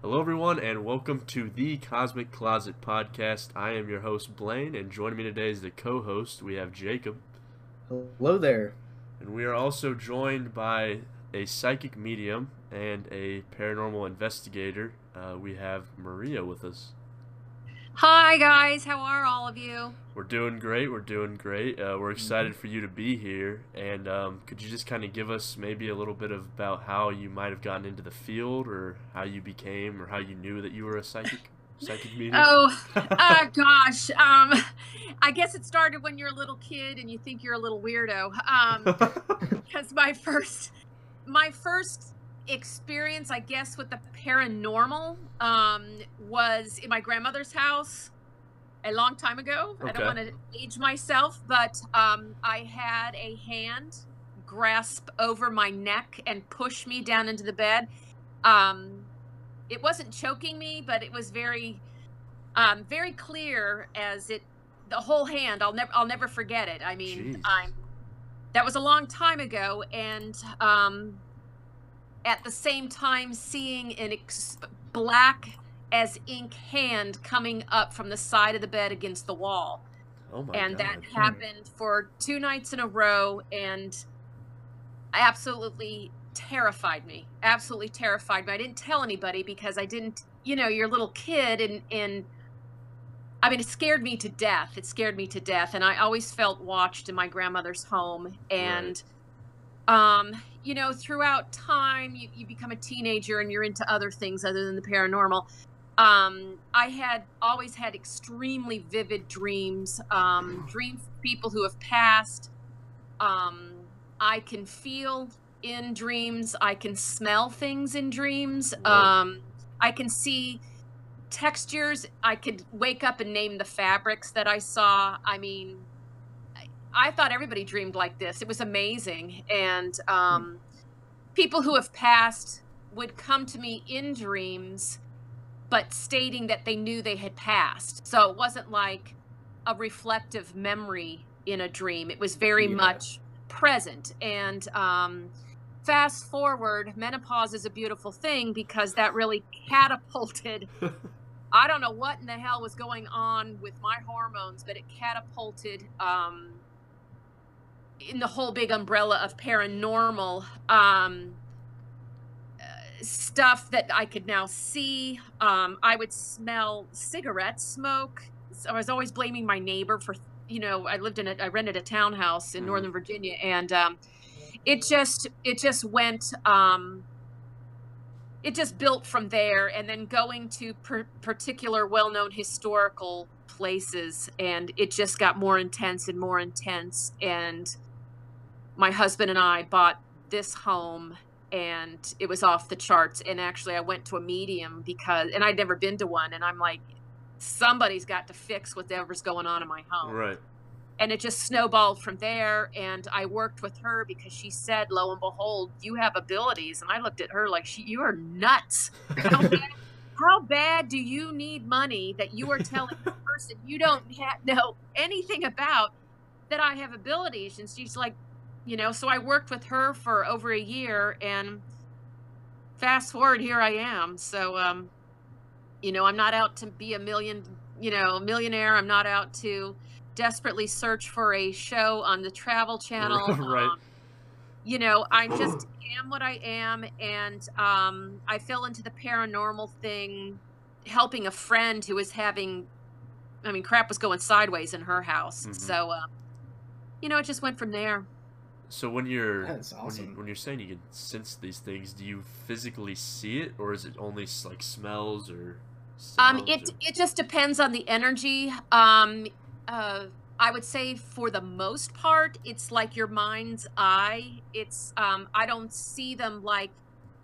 Hello, everyone, and welcome to the Cosmic Closet Podcast. I am your host, Blaine, and joining me today is the co host. We have Jacob. Hello there. And we are also joined by a psychic medium and a paranormal investigator. Uh, we have Maria with us. Hi, guys. How are all of you? We're doing great. We're doing great. Uh, we're excited for you to be here. And um, could you just kind of give us maybe a little bit of, about how you might have gotten into the field, or how you became, or how you knew that you were a psychic? Psychic medium? Oh, uh, gosh. Um, I guess it started when you're a little kid and you think you're a little weirdo. Um, because my first, my first experience, I guess, with the paranormal um, was in my grandmother's house a long time ago. I don't want to age myself, but um, I had a hand grasp over my neck and push me down into the bed. Um, it wasn't choking me, but it was very, um, very clear as it. The whole hand, I'll never, I'll never forget it. I mean, Jeez. I'm. That was a long time ago, and um, at the same time seeing an ex- black as ink hand coming up from the side of the bed against the wall. oh my and god. that happened for two nights in a row and absolutely terrified me. Absolutely terrified me. I didn't tell anybody because I didn't, you know, you're a little kid and and I mean, it scared me to death. It scared me to death, and I always felt watched in my grandmother's home. And um, you know, throughout time, you, you become a teenager and you're into other things other than the paranormal. Um, I had always had extremely vivid dreams, um, dreams of people who have passed. Um, I can feel in dreams. I can smell things in dreams. Um, I can see textures. I could wake up and name the fabrics that I saw. I mean, I, thought everybody dreamed like this. It was amazing. And um, people who have passed would come to me in dreams, but stating that they knew they had passed. So it wasn't like a reflective memory in a dream, it was very Yeah. much present. And um, fast forward, menopause is a beautiful thing because that really catapulted. I don't know what in the hell was going on with my hormones, but it catapulted um, in the whole big umbrella of paranormal um, stuff that I could now see. Um, I would smell cigarette smoke. So I was always blaming my neighbor for, you know, I lived in a, I rented a townhouse in Mhm. Northern Virginia, and um, it just, it just went. Um, it just built from there and then going to per- particular well-known historical places and it just got more intense and more intense and my husband and I bought this home and it was off the charts. And actually I went to a medium because and I'd never been to one and I'm like somebody's got to fix whatever's going on in my home. Right. and it just snowballed from there and i worked with her because she said lo and behold you have abilities. And i looked at her like she, you are nuts. How bad, how bad do you need money that you are telling the person you don't ha- know anything about that i have abilities? And she's like you know so i worked with her for over a year and fast forward here i am. So um you know i'm not out to be a million you know millionaire. I'm not out to desperately search for a show on the travel channel. Right. um, you know i just am what i am and um i fell into the paranormal thing helping a friend who was having i mean crap was going sideways in her house. Mhm. so um you know it just went from there So when you're That's when, you, when you're saying you can sense these things, do you physically see it, or is it only like smells or? Um, it or- it just depends on the energy. Um, uh, I would say for the most part, it's like your mind's eye. It's um, I don't see them like,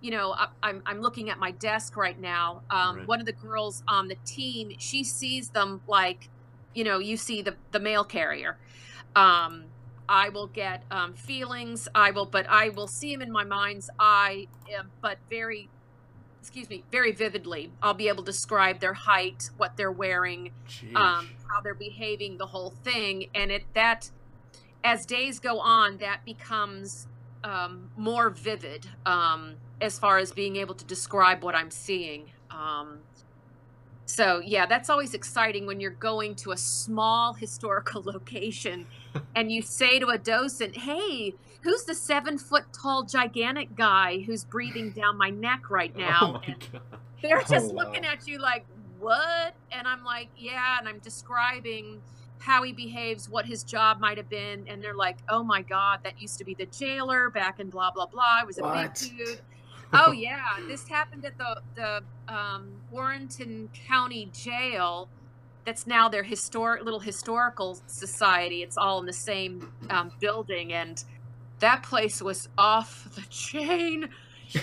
you know, I, I'm I'm looking at my desk right now. Um, Right. One of the girls on the team, she sees them like, you know, you see the the mail carrier. Um, I will get um, feelings. I will, but I will see them in my mind's eye, uh, but very excuse me, very vividly. I'll be able to describe their height, what they're wearing, um, how they're behaving, the whole thing, and it that as days go on, that becomes um, more vivid um, as far as being able to describe what I'm seeing. Um, so yeah, that's always exciting when you're going to a small historical location and you say to a docent, "Hey, who's the seven foot tall gigantic guy who's breathing down my neck right Oh now?" and they're Oh, just wow. looking at you like, "What?" And I'm like, "Yeah," and I'm describing how he behaves, what his job might have been, and they're like, "Oh my god, that used to be the jailer back in blah blah blah. He was a What? big dude." Oh yeah, this happened at the the um, Warrenton County Jail. That's now their historic little historical society. It's all in the same um, building, and that place was off the chain.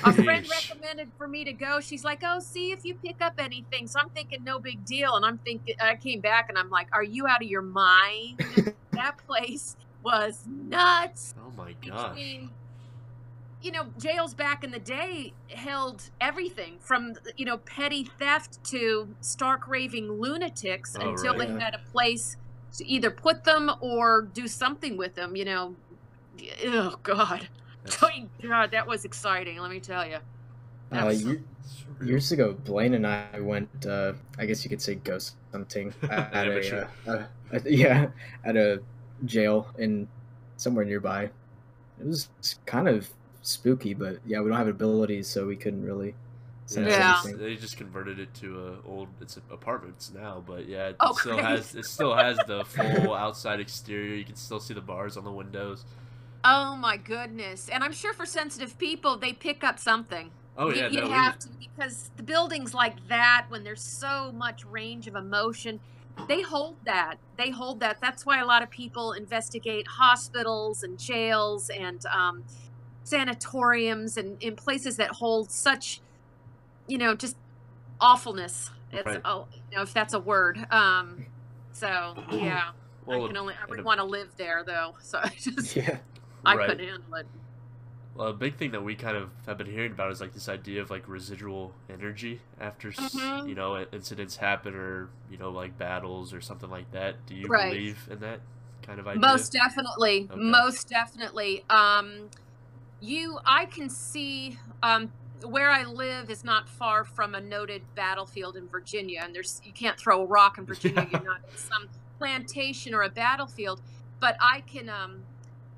A friend recommended for me to go. She's like, "Oh, see if you pick up anything." So I'm thinking, no big deal. And I'm thinking, I came back and I'm like, "Are you out of your mind?" that place was nuts Oh my god! between you know jails back in the day held everything from you know petty theft to stark raving lunatics Oh, until right. they had a place to either put them or do something with them you know oh god That's god that was exciting let me tell you Uh, was years ago, Blaine and I went. Uh, I guess you could say ghost hunting at Amateur. a, uh, uh, yeah, at a jail in somewhere nearby. It was kind of spooky, but yeah, we don't have abilities, so we couldn't really sense Yeah. anything. They just converted it to a old it's apartments now, but yeah, it Oh, still great. has it still has the full outside exterior. You can still see the bars on the windows. oh my goodness and i'm sure for sensitive people they pick up something Oh yeah, you no, we- have to because the buildings like that when there's so much range of emotion they hold that they hold that that's why a lot of people investigate hospitals and jails and um, sanatoriums and in places that hold such you know just awfulness it's Right. oh you know if that's a word um so yeah well, i can only i would want to live there though so i just Yeah, i right. couldn't handle it Well, a big thing that we kind of have been hearing about is like this idea of like residual energy after s Mhm. you know incidents happen or you know like battles or something like that. Do you Right. believe in that kind of idea? Most definitely. Okay. Most definitely. Um, you, I can see um, where I live is not far from a noted battlefield in Virginia, and there's you can't throw a rock in Virginia. You're not in some plantation or a battlefield, but I can. Um,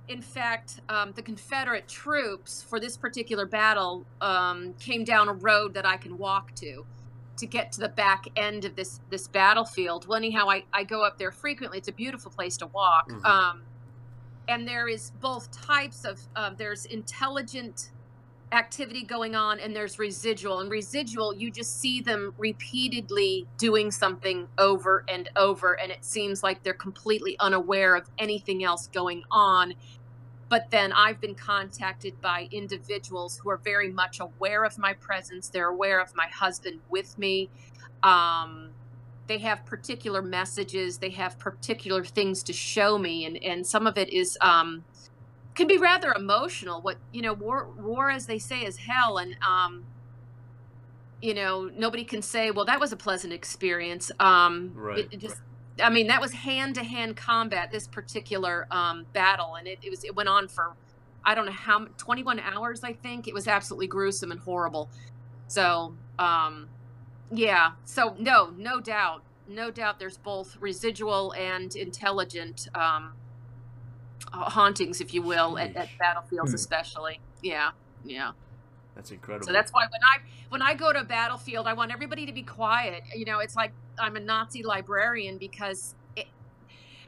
in fact, um, the Confederate troops for this particular battle um, came down a road that I can walk to to get to the back end of this this battlefield. Well, anyhow, I, I go up there frequently. It's a beautiful place to walk. Mhm. And there is both types of um, there's intelligent activity going on and there's residual and residual you just see them repeatedly doing something over and over and it seems like they're completely unaware of anything else going on. But then i've been contacted by individuals who are very much aware of my presence they're aware of my husband with me um, they have particular messages they have particular things to show me and, and some of it is um, can be rather emotional. What you know war war as they say is hell and um you know nobody can say well that was a pleasant experience. Um Right, it, it just i mean that was hand to hand combat this particular um battle and it, it was it went on for i don't know how 21 hours i think. It was absolutely gruesome and horrible. So um yeah so no no doubt no doubt there's both residual and intelligent um hauntings, if you will, at, at battlefields, Hmm. especially. Yeah, yeah. That's incredible. So that's why when I when I go to a battlefield, I want everybody to be quiet. You know, it's like I'm a Nazi librarian because it,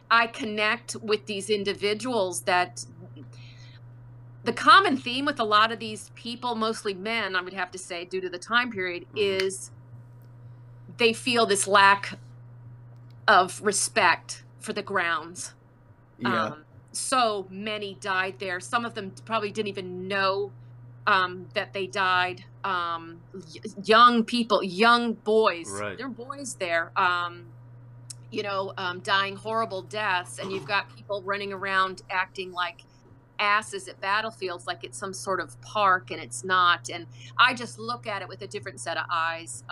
I connect with these individuals that. The common theme with a lot of these people, mostly men, I would have to say, due to the time period, Mhm. is they feel this lack of respect for the grounds. yeah. Um, so many died there. Some of them probably didn't even know um, that they died. Um, y- young people, young boys, Right. there are boys there. Um, you know, um, dying horrible deaths, and you've got people running around acting like asses at battlefields, like it's some sort of park, and it's not. And I just look at it with a different set of eyes.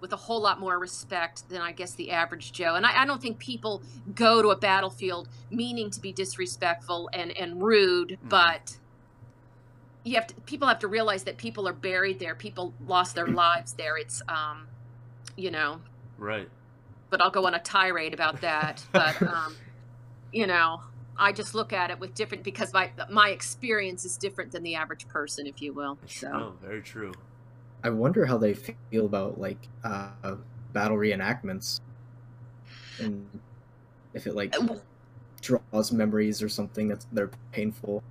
With a whole lot more respect than I guess the average Joe. And I, I don't think people go to a battlefield meaning to be disrespectful and, and rude, Mhm. but you have to people have to realize that people are buried there people lost their lives there it's um you know Right. but i'll go on a tirade about that but um you know i just look at it with different because my my experience is different than the average person if you will so No, very true. I wonder how they feel about like uh, battle reenactments, and if it like Uh, draws memories or something that's they're painful.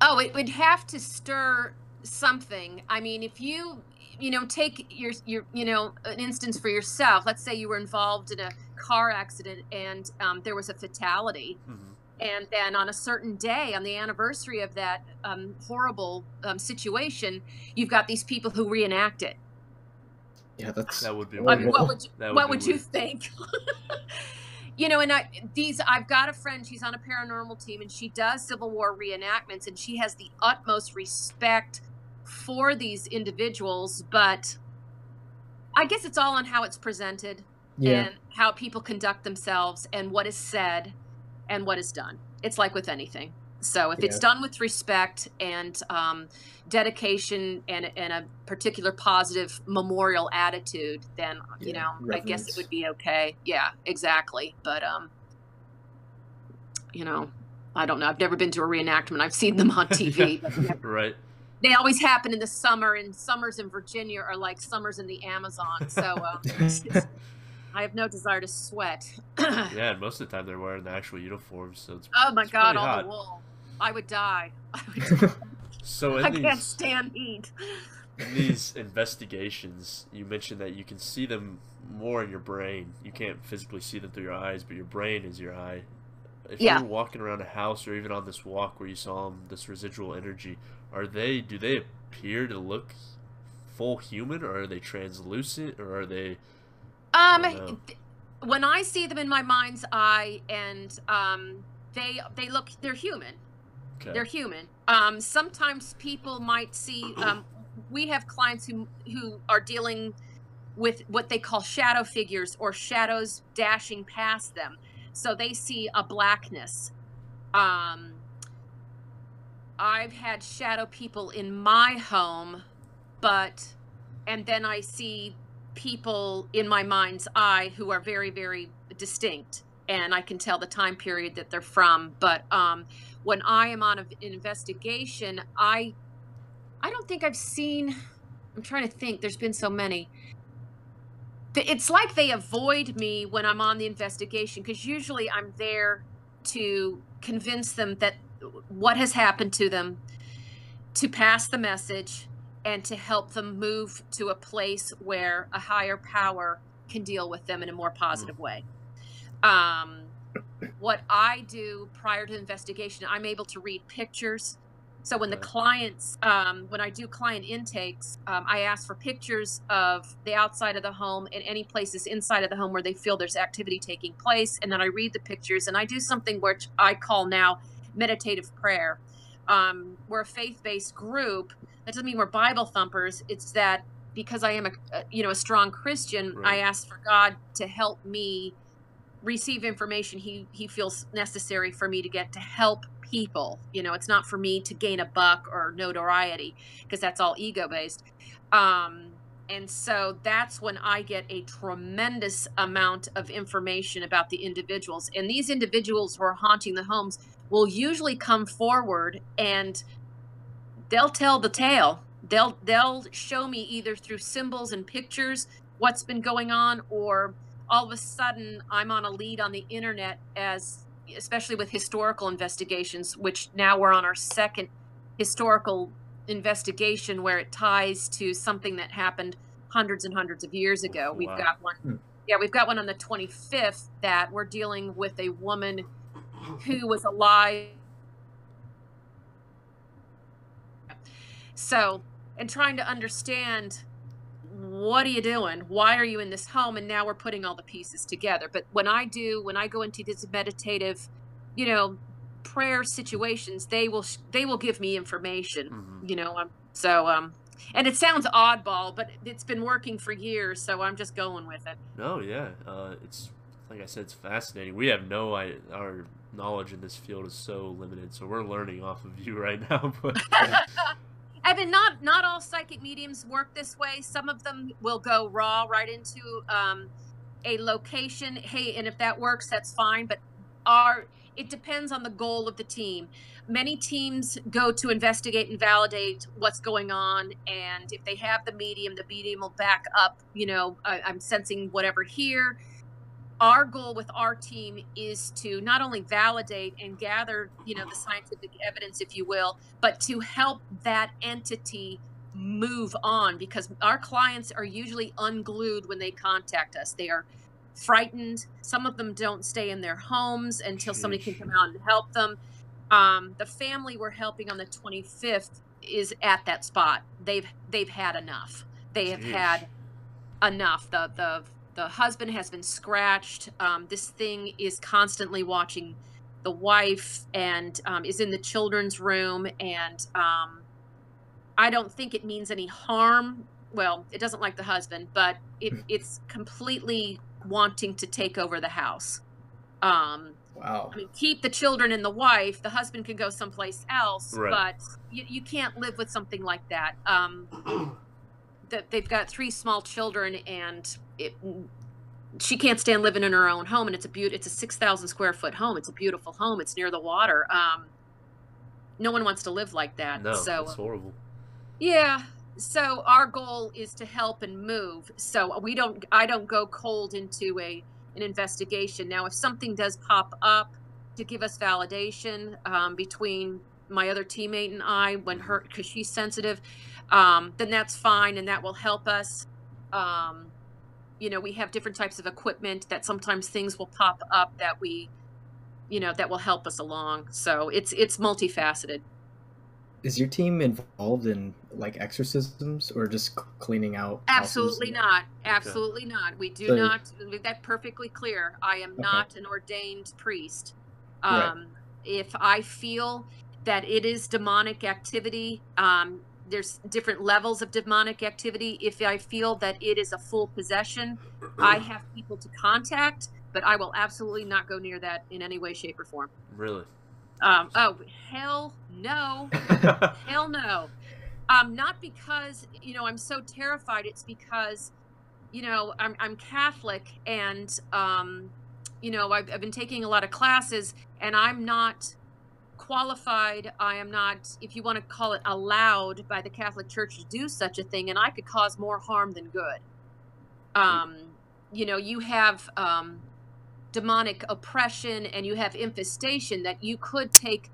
Oh, it would have to stir something. I mean, if you, you know, take your your, you know, an instance for yourself. Let's say you were involved in a car accident and um, there was a fatality, hmm and then on a certain day, on the anniversary of that um, horrible um, situation, you've got these people who reenact it. Yeah, that's That would be I I mean, what would you, would what be would you think? you know, and I these I've got a friend. She's on a paranormal team, and she does Civil War reenactments, and she has the utmost respect for these individuals. But I guess it's all on how it's presented yeah. and how people conduct themselves and what is said and what is done. It's like with anything. So if it's done with respect and um, dedication and, and a particular positive memorial attitude, then you Yeah, know I guess it would be okay. Yeah, exactly. But um, you know, I don't know. I've never been to a reenactment. I've seen them on TV. but yeah, Right. they always happen in the summer, and summers in Virginia are like summers in the Amazon. So um, it's- it's- I have no desire to sweat. Yeah, and most of the time they're wearing the actual uniforms, so it's Oh my It's god, all hot. the wool. I would die. I, would so I in can't stand heat. in these investigations, you mentioned that you can see them more in your brain. You can't physically see them through your eyes, but your brain is your eye. If Yeah. you're walking around a house or even on this walk where you saw 'em, this residual energy, are they? Do they appear to look full human, or are they translucent, or are they? Um, Oh, th- when I see them in my mind's eye, and um, they they look they're human. Okay. They're human. Um, sometimes people might see. Um, we have clients who who are dealing with what they call shadow figures or shadows dashing past them, so they see a blackness. Um, I've had shadow people in my home, but and then I see people in my mind's eye who are very very distinct and I can tell the time period that they're from. But um, when I am on an investigation, I I don't think I've seen. I'm trying to think. There's been so many. It's like they avoid me when I'm on the investigation because usually I'm there to convince them that what has happened to them, to pass the message, and to help them move to a place where a higher power can deal with them in a more positive way. Um, what I do prior to investigation, I'm able to read pictures. So when the clients, um, when I do client intakes, um, I ask for pictures of the outside of the home and any places inside of the home where they feel there's activity taking place, and then I read the pictures and I do something which I call now meditative prayer. Um, we're a faith-based group. That doesn't mean we're Bible thumpers. It's that because I am a, a you know a strong Christian, I Right. ask for God to help me receive information he he feels necessary for me to get to help people you know it's not for me to gain a buck or notoriety because that's all ego based um and so that's when i get a tremendous amount of information about the individuals and these individuals who are haunting the homes will usually come forward and they'll tell the tale they'll they'll show me either through symbols and pictures what's been going on or all of a sudden I'm on a lead on the internet as especially with historical investigations, which now we're on our second historical investigation where it ties to something that happened hundreds and hundreds of years ago. We've Wow. got one Hmm. yeah, we've got one on the 25th that we're dealing with a woman who was alive so and trying to understand what are you doing why are you in this home and now we're putting all the pieces together but when i do when i go into these meditative you know prayer situations they will they will give me information Mhm. you know um, so um and it sounds oddball but it's been working for years so i'm just going with it No, yeah, uh, it's like I said, it's fascinating. We have no, I our knowledge in this field is so limited, so we're learning off of you right now. But Mean, not not all psychic mediums work this way. Some of them will go raw right into um, a location. Hey, and if that works, that's fine. But our it depends on the goal of the team. Many teams go to investigate and validate what's going on, and if they have the medium, the medium will back up. You know, I, I'm sensing whatever here our goal with our team is to not only validate and gather you know the scientific evidence if you will but to help that entity move on because our clients are usually unglued when they contact us. They are frightened. Some of them don't stay in their homes until somebody can come out and help them. Um, the family we're helping on the 25th is at that spot. They've they've had enough. They have had enough. The the the husband has been scratched. Um, this thing is constantly watching the wife and um, is in the children's room. And um, I don't think it means any harm. Well, it doesn't like the husband, but it, it's completely wanting to take over the house. Um, Wow. I mean, keep the children and the wife. The husband can go someplace else, Right. but you, you can't live with something like that. Um, that they've got three small children, and it, she can't stand living in her own home. And it's a beaut. It's a six thousand square foot home. It's a beautiful home. It's near the water. Um, no one wants to live like that. No, so that's horrible. yeah. So our goal is to help and move. So we don't I don't go cold into a an investigation. Now if something does pop up to give us validation um, between my other teammate and I when her because she's sensitive, um, then that's fine and that will help us. Um, you know, we have different types of equipment that sometimes things will pop up that we you know that will help us along. So it's it's multifaceted. Is your team involved in like exorcisms or just cleaning out? houses? Absolutely not. Absolutely not. We do So- not make that perfectly clear. I am Okay. not an ordained priest. Right. Um, If I feel that it is demonic activity, um, there's different levels of demonic activity. If I feel that it is a full possession, I have people to contact, but I will absolutely not go near that in any way, shape, or form. Really? Um, oh, hell no. Hell no. Um, not because you know I'm so terrified. It's because you know I'm I'm Catholic and um, you know I've, I've been taking a lot of classes and I'm not qualified. I am not, if you want to call it, allowed by the Catholic Church to do such a thing, and I could cause more harm than good. Um, you know, you have um, demonic oppression and you have infestation that you could take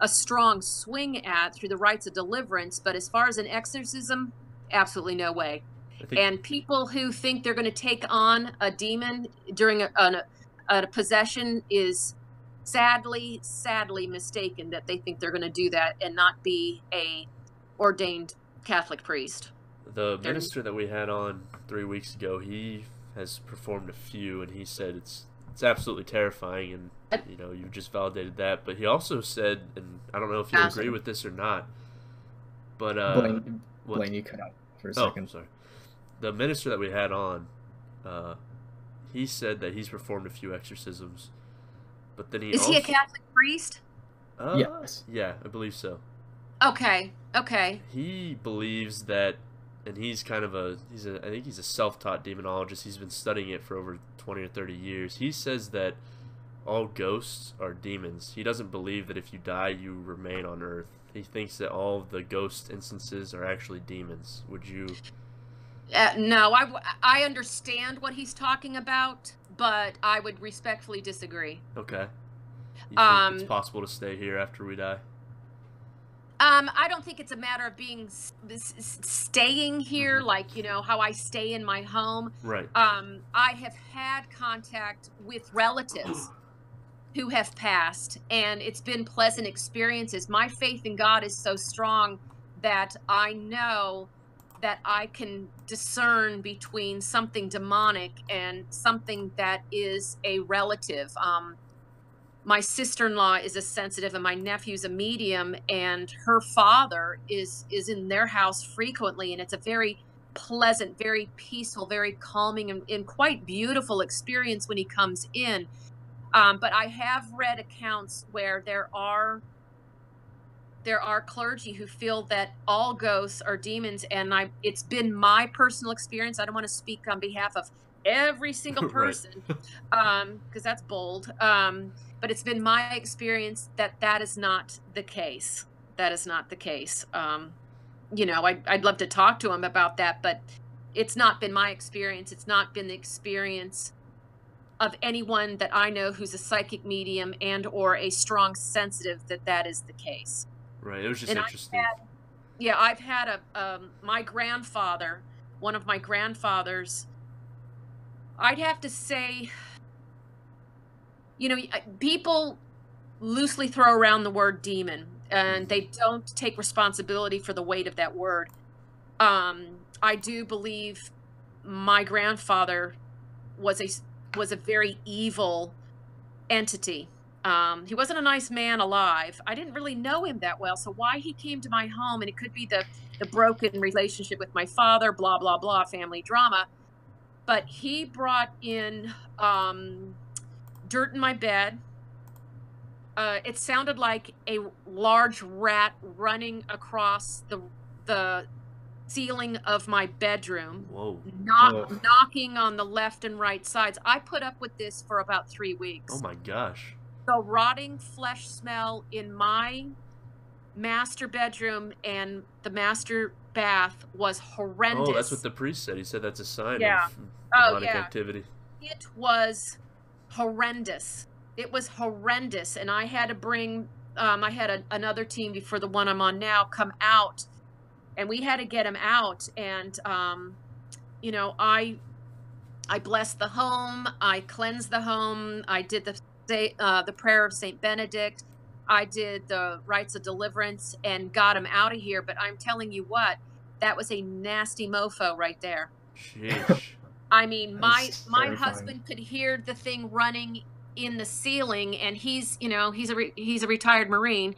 a strong swing at through the rites of deliverance, but as far as an exorcism, absolutely no way. Think And people who think they're going to take on a demon during a, a, a possession is sadly, sadly mistaken that they think they're going to do that and not be a ordained Catholic priest. the minister that we had on three weeks ago, he has performed a few, and he said it's it's absolutely terrifying, and you know you've just validated that. But he also said, and I don't know if you agree with this or not, but uh, Blaine, what- Blaine, you cut out for a Oh, second. sorry. The minister that we had on, uh, he said that he's performed a few exorcisms, but then he Is also, he a Catholic priest? Uh, Yes. Yeah, I believe so. Okay, okay. He believes that, and he's kind of a he's a I think he's a self-taught demonologist. He's been studying it for over twenty or thirty years. He says that all ghosts are demons. He doesn't believe that if you die, you remain on Earth. He thinks that all of the ghost instances are actually demons. Would you? Uh, no, I, I understand what he's talking about, but I would respectfully disagree. Okay. You think Um, it's possible to stay here after we die? Um, I don't think it's a matter of being staying here, Mhm. like you know how I stay in my home. Right. Um, I have had contact with relatives who have passed, and it's been pleasant experiences. My faith in God is so strong that I know that I can discern between something demonic and something that is a relative. Um, my sister-in-law is a sensitive and my nephew's a medium and her father is is in their house frequently and it's a very pleasant very peaceful very calming and, and quite beautiful experience when he comes in um, but i have read accounts where there are there are clergy who feel that all ghosts are demons, and I it's been my personal experience. I don't want to speak on behalf of every single Right. person, um, because that's bold. Um, but it's been my experience that that is not the case. That is not the case. Um, you know, I'd, I'd love to talk to him about that, but it's not been my experience. It's not been the experience of anyone that I know who's a psychic medium and or a strong sensitive that that is the case. Right. It was just And I've interesting. Yeah, I've had a um, my grandfather, one of my grandfathers. I'd have to say, you know, people loosely throw around the word demon, and they don't take responsibility for the weight of that word. Um, I do believe my grandfather was a was a very evil entity. Um, he wasn't a nice man alive. I didn't really know him that well, so why he came to my home, and it could be the the broken relationship with my father, blah blah blah, family drama. But he brought in um, dirt in my bed. Uh, it sounded like a large rat running across the the ceiling of my bedroom Whoa. knock, knocking on the left and right sides. I put up with this for about three weeks. Oh my gosh. The rotting flesh smell in my master bedroom and the master bath was horrendous. Oh, that's what the priest said. He said that's a sign Yeah. of Oh, demonic yeah. activity. it was horrendous. It was horrendous, and I had to bring. Um, I had a, another team before the one I'm on now come out, and we had to get him out. And um, you know, I I blessed the home. I cleansed the home. I did the sa- uh, the prayer of Saint Benedict. I did the rites of deliverance and got him out of here. But I'm telling you what, that was a nasty mofo right there. I mean, my my terrifying. husband could hear the thing running in the ceiling, and he's you know he's a re- he's a retired marine,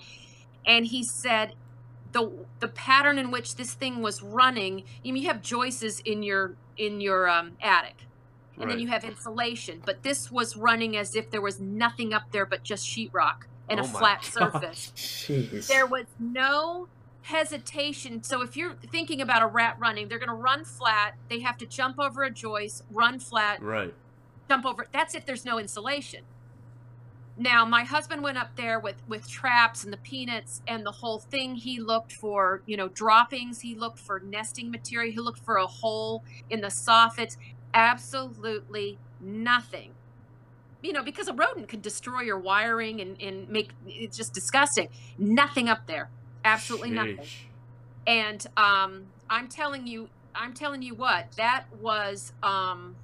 and he said the the pattern in which this thing was running. You, mean, you have joists in your in your um, attic, and then you have insulation, but this was running as if there was nothing up there but just sheetrock and Oh a flat gosh. surface Jeez. there was no hesitation. So if you're thinking about a rat running, they're going to run flat. They have to jump over a joist, run flat, right. jump over. That's if there's no insulation. Now, my husband went up there with with traps and the peanuts and the whole thing. He looked for, you know, droppings. He looked for nesting material. He looked for a hole in the soffits. Absolutely nothing. You know, because a rodent could destroy your wiring and, and make it's just disgusting. Nothing up there. Absolutely nothing and um i'm telling you i'm telling you what that was um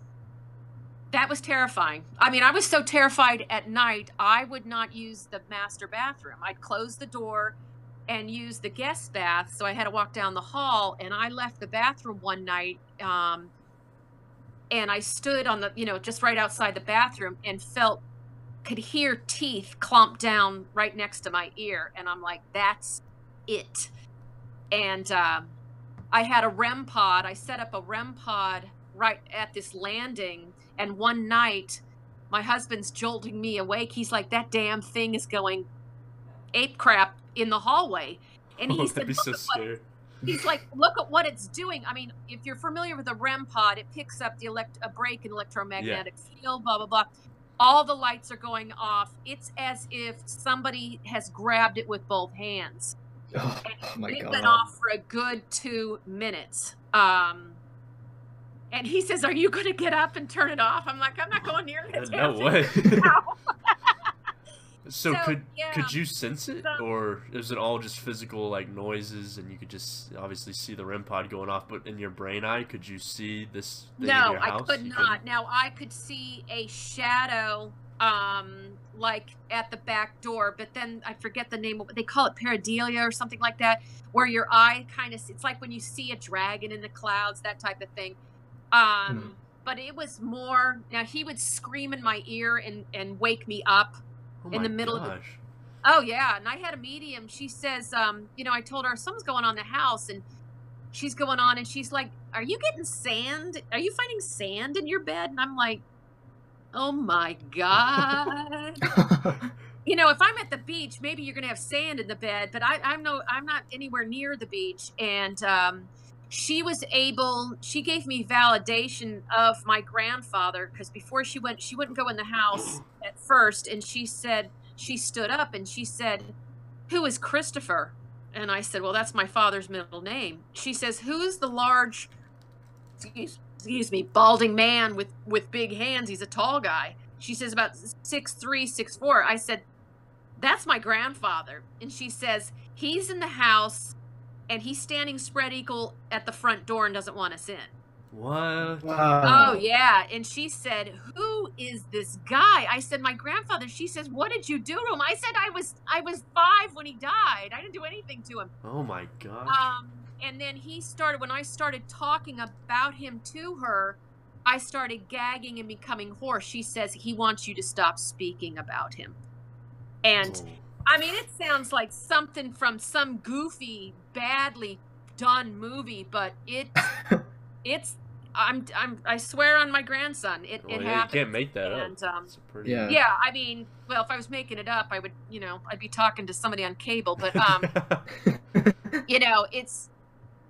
that was terrifying i mean i was so terrified at night i would not use the master bathroom i'd close the door and use the guest bath so i had to walk down the hall and i left the bathroom one night um and i stood on the you know just right outside the bathroom and felt could hear teeth clomp down right next to my ear and i'm like that's it and um, I had a REM pod. I set up a REM pod right at this landing. And one night, my husband's jolting me awake. He's like, "That damn thing is going ape crap in the hallway." And he Oh, said, that'd be "Look so at what. He's like, look at what it's doing. I mean, if you're familiar with a REM pod, it picks up the elect a break in electromagnetic field, blah blah blah. All the lights are going off. It's as if somebody has grabbed it with both hands. oh, my it god. went off for a good two minutes. Um, and he says, "Are you going to get up and turn it off?" I'm like, "I'm not going near that no way. thing now." so, So, could yeah. could you sense it, So- or is it all just physical like noises, and you could just obviously see the REM pod going off? But in your brain eye, could you see this no, I could You not. Now I could see a shadow, um, like at the back door, but then I forget the name of they call it pareidolia or something like that, where your eye kind of it's like when you see a dragon in the clouds, that type of thing. Um, Hmm. but it was more. Now he would scream in my ear and and wake me up. Oh in the middle of the- Oh yeah, and I had a medium. She says, um, you know, I told her something's going on in the house, and she's going on, and she's like, "Are you getting sand? Are you finding sand in your bed?" And I'm like, "Oh my god!" you know, if I'm at the beach, maybe you're gonna have sand in the bed, but I, I'm no, I'm not anywhere near the beach. And um, she was able, she gave me validation of my grandfather because before she went, she wouldn't go in the house at first, and she said she stood up and she said, "Who is Christopher?" And I said, "Well, that's my father's middle name." She says, "Who's the large?" Excuse, excuse me, balding man with with big hands. He's a tall guy. She says about six three, six four. I said, that's my grandfather. And she says, he's in the house and he's standing spread eagle at the front door and doesn't want us in. What? Wow. Oh, yeah. And she said, Who is this guy? I said, My grandfather. She says, What did you do to him? I said, I was I was five when he died. I didn't do anything to him. Oh my god. Um, and then he started when I started talking about him to her, I started gagging and becoming hoarse. She says he wants you to stop speaking about him. And Oh. I mean, it sounds like something from some goofy, badly done movie, but it it's I'm I'm I swear on my grandson, it Well, it yeah, you can't make that up. um, It's pretty. Yeah. yeah, I mean, well, if I was making it up, I would, you know, I'd be talking to somebody on cable, but um, you know, it's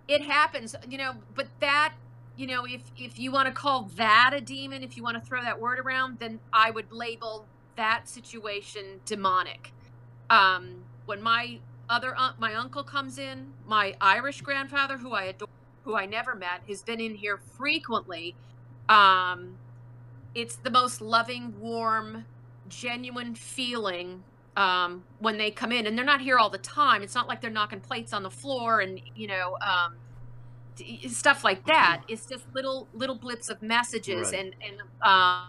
it happens, you know, but that, you know, if if you want to call that a demon, if you want to throw that word around, then I would label that situation demonic. Um, when my other un- my uncle comes in, my Irish grandfather, who I adore, who I never met, has been in here frequently. Um, it's the most loving, warm, genuine feeling um, when they come in, and they're not here all the time. It's not like they're knocking plates on the floor and you know um, stuff like that. It's just little little blips of messages, Right. and and um,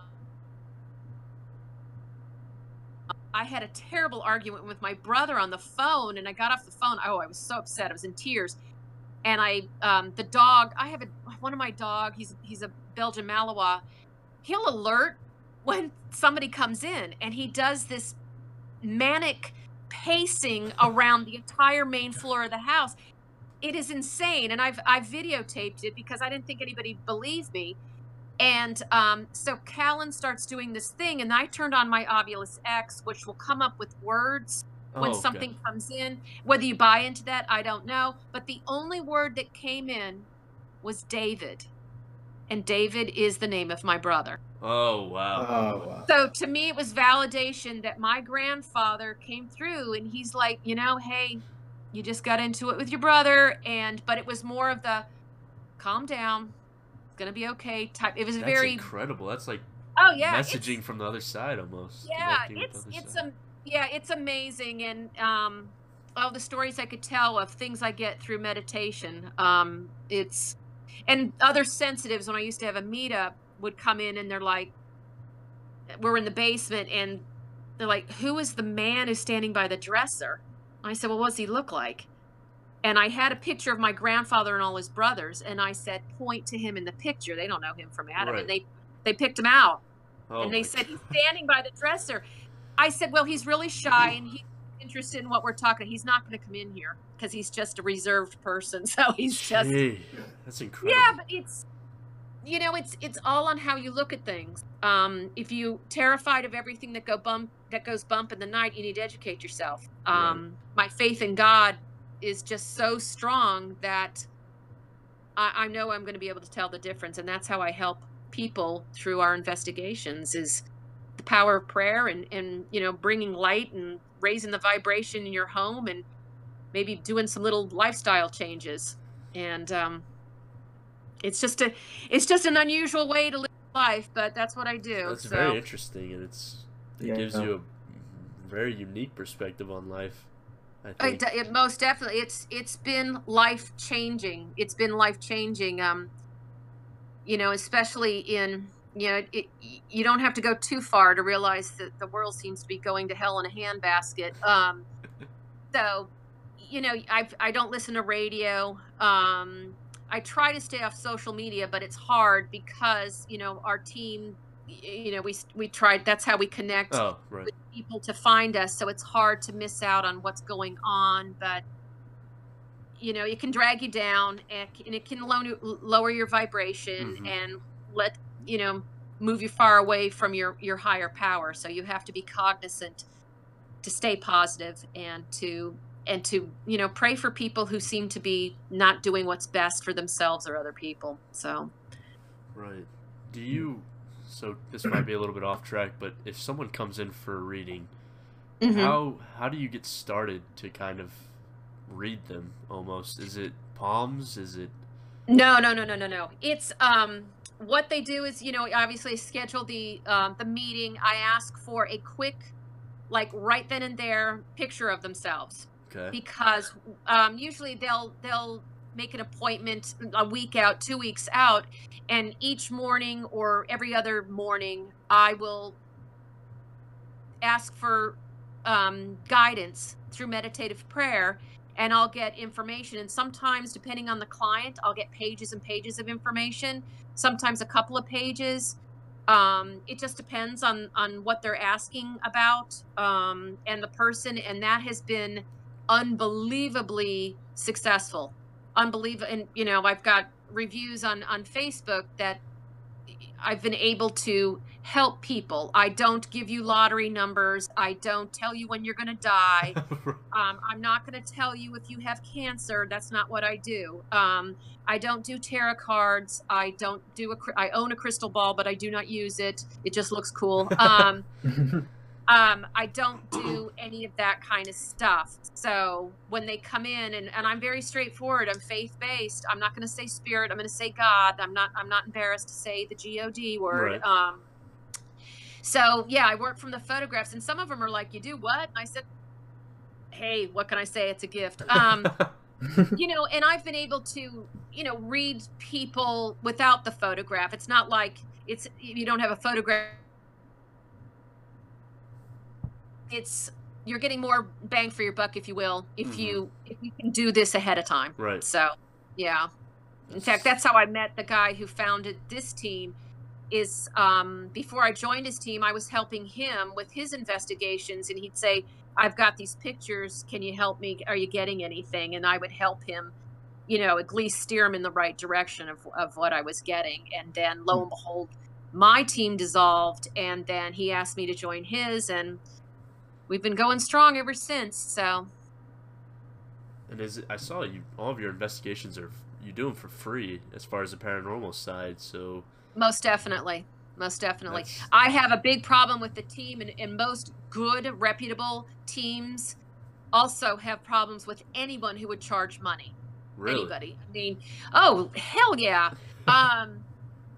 I had a terrible argument with my brother on the phone, and I got off the phone. Oh, I was so upset. I was in tears. And I, um, the dog. I have a one of my dog. He's he's a Belgian Malinois. He'll alert when somebody comes in, and he does this manic pacing around the entire main floor of the house. It is insane, and I've I've videotaped it because I didn't think anybody believed me. And um, so Callan starts doing this thing, and I turned on my Ovilus X, which will come up with words when Oh, okay. something comes in. Whether you buy into that, I don't know. But the only word that came in was David. And David is the name of my brother. Oh wow. Oh, wow. So to me, it was validation that my grandfather came through and he's like, you know, hey, you just got into it with your brother. And, but it was more of the calm down, to be okay type. It was That's very, incredible. That's like oh, yeah. messaging from the other side almost. yeah it's it's um yeah it's amazing and um all the stories i could tell of things i get through meditation um it's and other sensitives when i used to have a meetup would come in and they're like we're in the basement and they're like who is the man who's standing by the dresser i said well what does he look like and i had a picture of my grandfather and all his brothers and i said point to him in the picture they don't know him from adam Right. and they they picked him out Oh and they said God. he's standing by the dresser. I said, well, he's really shy and he's interested in what we're talking. He's not going to come in here because he's just a reserved person. So he's just Gee, that's incredible. yeah, but it's you know, it's it's all on how you look at things. Um, if you terrified of everything that go bump that goes bump in the night, you need to educate yourself. Um, My faith in God is just so strong that I, I know I'm going to be able to tell the difference, and that's how I help people through our investigations is the power of prayer and and you know bringing light and raising the vibration in your home and maybe doing some little lifestyle changes and um it's just a it's just an unusual way to live life but that's what i do That's so very interesting, and it's it Yeah. gives you a very unique perspective on life. I it, it most definitely it's it's been life changing it's been life changing um you know especially in you know it, you don't have to go too far to realize that the world seems to be going to hell in a handbasket. Um so you know i i don't listen to radio. Um i try to stay off social media but it's hard because you know our team you know we we tried that's how we connect oh right. with people to find us so it's hard to miss out on what's going on but you know it can drag you down and, and it can low, lower your vibration Mhm. and let you know move you far away from your your higher power so you have to be cognizant to stay positive and to and to you know pray for people who seem to be not doing what's best for themselves or other people so right do you so this might be a little bit off track but if someone comes in for a reading mm-hmm. how how do you get started to kind of read them almost? Is it palms? Is it no no no no no no. It's um what they do is you know obviously schedule the um, the meeting. I ask for a quick like right then and there picture of themselves. Okay. Because um, usually they'll they'll make an appointment a week out, two weeks out, and each morning or every other morning, I will ask for um, guidance through meditative prayer and I'll get information. And sometimes, depending on the client, I'll get pages and pages of information, sometimes a couple of pages. Um, it just depends on, on what they're asking about um, and the person. And that has been unbelievably successful. Unbelievable, and you know, I've got reviews on on Facebook that I've been able to help people. I don't give you lottery numbers. I don't tell you when you're going to die. um, I'm not going to tell you if you have cancer. That's not what I do. Um, I don't do tarot cards. I don't do a. I own a crystal ball, but I do not use it. It just looks cool. Um, Um, I don't do any of that kind of stuff. So when they come in, and, and I'm very straightforward. I'm faith based. I'm not going to say spirit. I'm going to say God. I'm not. I'm not embarrassed to say the G O D word. Right. Um, so yeah, I work from the photographs, and some of them are like, "You do what?" And I said, "Hey, what can I say? It's a gift." Um, you know, and I've been able to, you know, read people without the photograph. It's not like it's you don't have a photograph it's you're getting more bang for your buck, if you will, if mm-hmm. you if you can do this ahead of time. Right. So, yeah. In fact, that's how I met the guy who founded this team. Is um, before I joined his team, I was helping him with his investigations, and he'd say, "I've got these pictures. Can you help me? Are you getting anything?" And I would help him, you know, at least steer him in the right direction of of what I was getting. And then, lo and behold, my team dissolved, and then he asked me to join his, and we've been going strong ever since. So. And is it, I saw you all of your investigations are you do them for free as far as the paranormal side. So. Most definitely. Most definitely. That's... I have a big problem with the team, and, and most good, reputable teams also have problems with anyone who would charge money. Really? Anybody. I mean, oh, hell yeah. Um,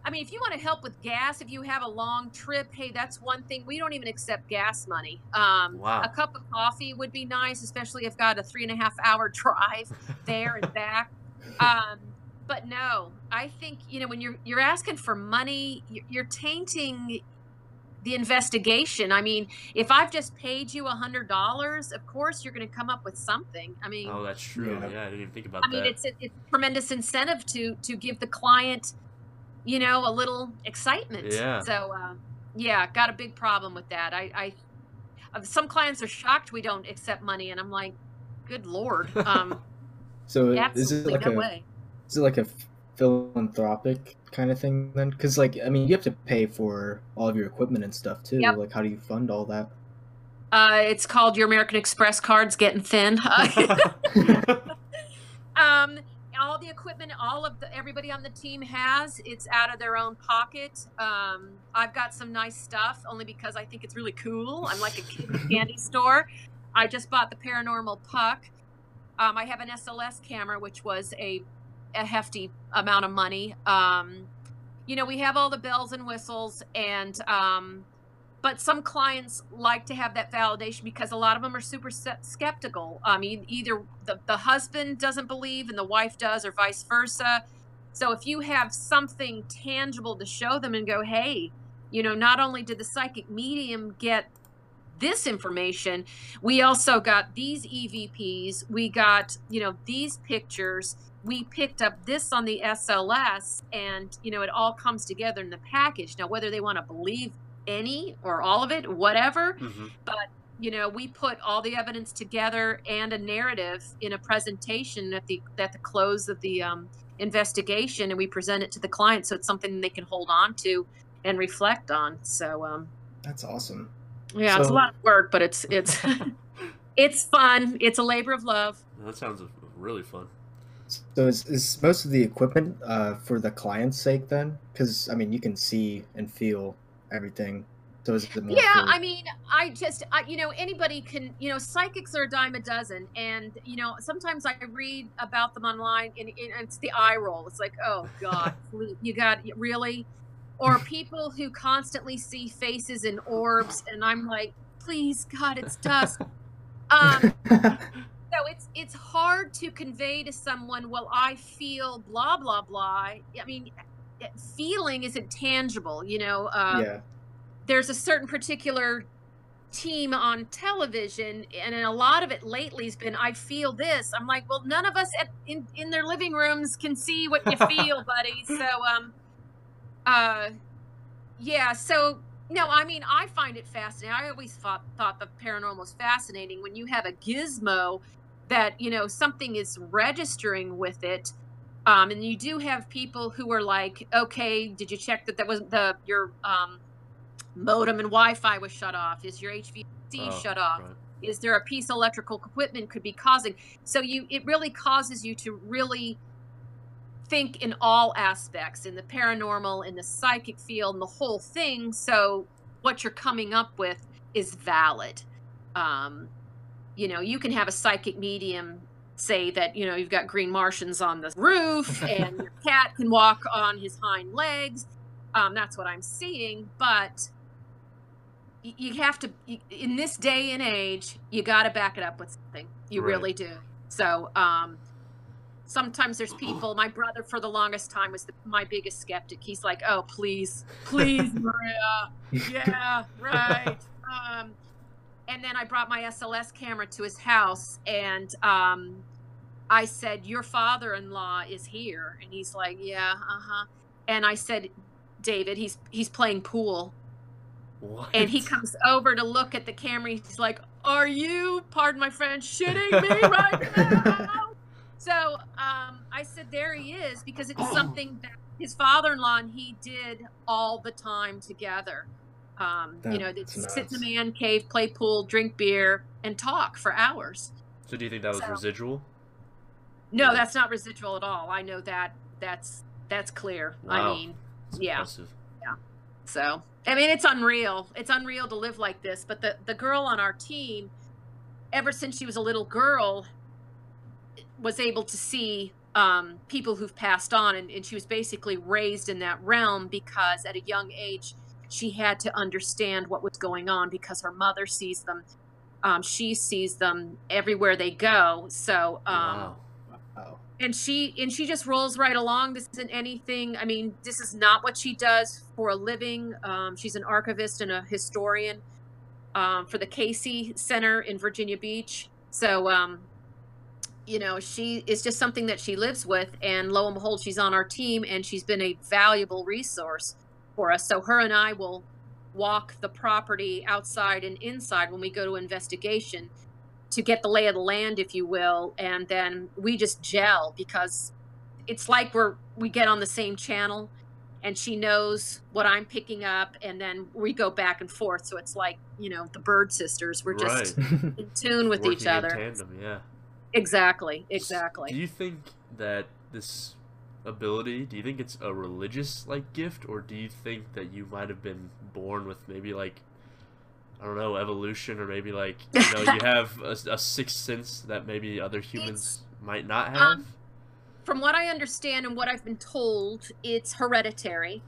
I mean, if you want to help with gas, if you have a long trip, hey, that's one thing. We don't even accept gas money. Um, wow. A cup of coffee would be nice, especially if got a three and a half hour drive there and back. Um, but no, I think you know when you're you're asking for money, you're tainting the investigation. I mean, if I've just paid you a hundred dollars, of course you're going to come up with something. I mean, oh, that's true. Yeah, yeah I didn't even think about I that. I mean, it's a, it's a tremendous incentive to to give the client you know, a little excitement. Yeah. So, uh, yeah, got a big problem with that. I, I, uh, some clients are shocked we don't accept money, and I'm like, good lord. Um, so is it like no a way. is it like a philanthropic kind of thing then? Because like I mean, you have to pay for all of your equipment and stuff too. Yep. Like, how do you fund all that? Uh, it's called your American Express cards getting thin. um, all the equipment all of the everybody on the team has it's out of their own pocket. Um, i've got some nice stuff only because i think it's really cool. I'm like a kid in a candy store. I just bought the paranormal puck. Um, i have an sls camera which was a, a hefty amount of money. Um, you know we have all the bells and whistles and um, but some clients like to have that validation because a lot of them are super skeptical. I mean, either the, the husband doesn't believe and the wife does, or vice versa. So if you have something tangible to show them and go, hey, you know, not only did the psychic medium get this information, we also got these EVPs, we got, you know, these pictures, we picked up this on the SLS, and, you know, it all comes together in the package. Now, whether they want to believe any or all of it, whatever. Mm-hmm. But you know, we put all the evidence together and a narrative in a presentation at the at the close of the um, investigation, and we present it to the client, so it's something they can hold on to and reflect on. So um, that's awesome. Yeah, it's a lot of work, but it's it's it's fun. It's a labor of love. That sounds really fun. So is, is most of the equipment uh, for the client's sake then? Because I mean, you can see and feel everything. So is it more? Yeah, for- I mean, I just, I, you know, anybody can, you know, psychics are a dime a dozen, and you know, sometimes I read about them online, and, and it's the eye roll. It's like, oh God, you got really, or people who constantly see faces and orbs, and I'm like, please, God, it's dusk. Um, so it's it's hard to convey to someone well i feel blah blah blah i mean feeling isn't tangible you know uh, yeah. there's a certain particular team on television and a lot of it lately has been i feel this i'm like well none of us at, in, in their living rooms can see what you feel buddy so um uh yeah so no i mean i find it fascinating i always thought thought the paranormal was fascinating when you have a gizmo that you know something is registering with it um, and you do have people who are like okay did you check that that was the your um, modem and wi-fi was shut off? Is your HVAC Oh, shut off? right. is there a piece of electrical equipment could be causing so you it really causes you to really think in all aspects in the paranormal in the psychic field and the whole thing. So what you're coming up with is valid. Um, you know you can have a psychic medium say that you know you've got green martians on the roof and your cat can walk on his hind legs. Um, that's what i'm seeing but you have to in this day and age you got to back it up with something. You Right. really do. So um sometimes there's people my brother for the longest time was the, my biggest skeptic. He's like oh please please maria. Yeah right. Um and then i brought my sls camera to his house and um i said your father-in-law is here and he's like yeah uh-huh and i said david he's he's playing pool What? and he comes over to look at the camera. He's like, "Are you, pardon my friend, shitting me right now?" so um, I said, "There he is," because it's something that his father-in-law and he did all the time together. Um, you know, they'd sit in the man cave, play pool, drink beer, and talk for hours. So do you think that was so- residual? No, Yeah. that's not residual at all. I know that. That's that's clear. I mean, That's yeah. impressive. So I mean, it's unreal. It's unreal to live like this. But the the girl on our team, ever since she was a little girl, was able to see um, people who've passed on, and, and she was basically raised in that realm because at a young age she had to understand what was going on because her mother sees them. Um, she sees them everywhere they go. So um, wow. Oh. and she and she just rolls right along this isn't anything i mean this is not what she does for a living um, she's an archivist and a historian um, for the Cayce center in virginia beach so um, you know she is just something that she lives with and lo and behold she's on our team and she's been a valuable resource for us so her and i will walk the property outside and inside when we go to investigation to get the lay of the land, if you will, and then we just gel because it's like we're we get on the same channel, and she knows what I'm picking up, and then we go back and forth. So it's like you know the bird sisters. We're just Right. in tune with Working each in other. tandem, yeah. Exactly, exactly. Do you think that this ability, do you think it's a religious like gift or do you think that you might have been born with maybe like I don't know, evolution or maybe like you know, you have a, a sixth sense that maybe other humans might not have? um, From what I understand and what I've been told, it's hereditary.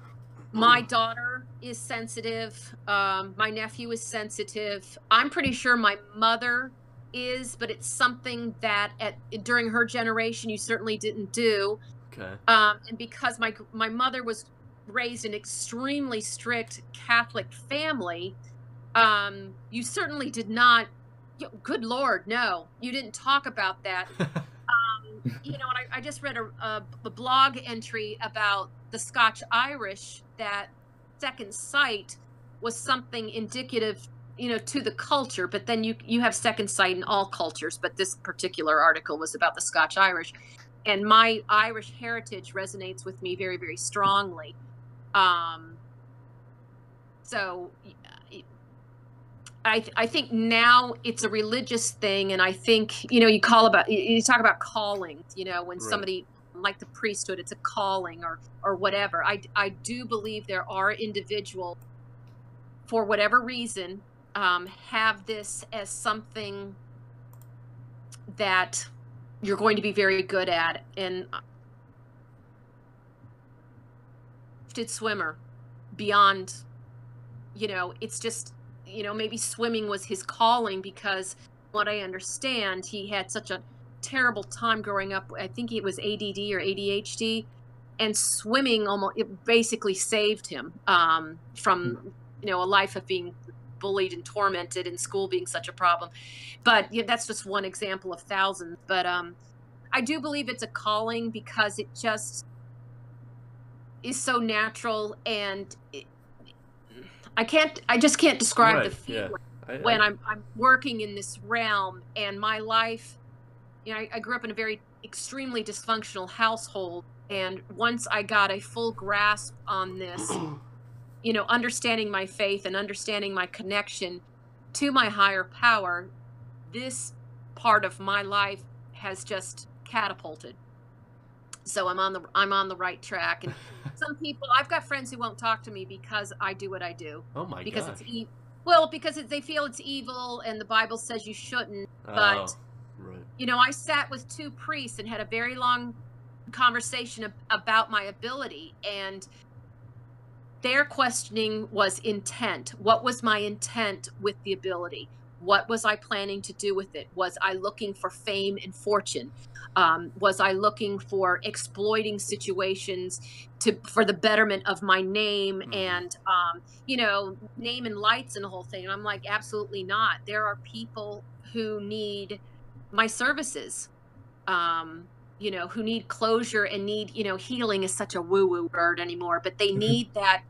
My daughter is sensitive. Um, my nephew is sensitive. I'm pretty sure my mother is, but it's something that at during her generation you certainly didn't do. Okay. Um, and because my my mother was raised in extremely strict Catholic family, um, you certainly did not. Good Lord, no, you didn't talk about that you know, and I, I just read a, a, a blog entry about the Scotch Irish that second sight was something indicative, you know, to the culture. But then you you have second sight in all cultures, but this particular article was about the Scotch Irish, and my Irish heritage resonates with me very very strongly. Um, so I think now it's a religious thing, and I think you know you call about you talk about calling. You know when Right. somebody like the priesthood, it's a calling or or whatever. I I do believe there are individuals for whatever reason um, have this as something that you're going to be very good at and gifted swimmer beyond you know it's just you know maybe swimming was his calling because what i understand he had such a terrible time growing up. I think it was add or adhd and swimming almost it basically saved him um, from you know a life of being bullied and tormented and school being such a problem. But yeah, that's just one example of thousands. But um, i do believe it's a calling because it just is so natural and it, i can't i just can't describe Right, the yeah. feeling I, when I, I'm I'm working in this realm and my life, you know, I, I grew up in a very extremely dysfunctional household, and once I got a full grasp on this, you know, understanding my faith and understanding my connection to my higher power, this part of my life has just catapulted. So I'm on the I'm on the right track, and some people I've got friends who won't talk to me because I do what I do oh my God. because gosh. it's e- well because it, they feel it's evil and the bible says you shouldn't but- oh, right. you know i sat with two priests and had a very long conversation ab- about my ability and their questioning was intent. What was my intent with the ability? What was i planning to do with it? Was i looking for fame and fortune? Um, was i looking for exploiting situations to for the betterment of my name Mhm. and um, you know name and lights and the whole thing? And i'm like absolutely not. There are people who need my services. Um, you know who need closure and need you know healing is such a woo woo word anymore but they need that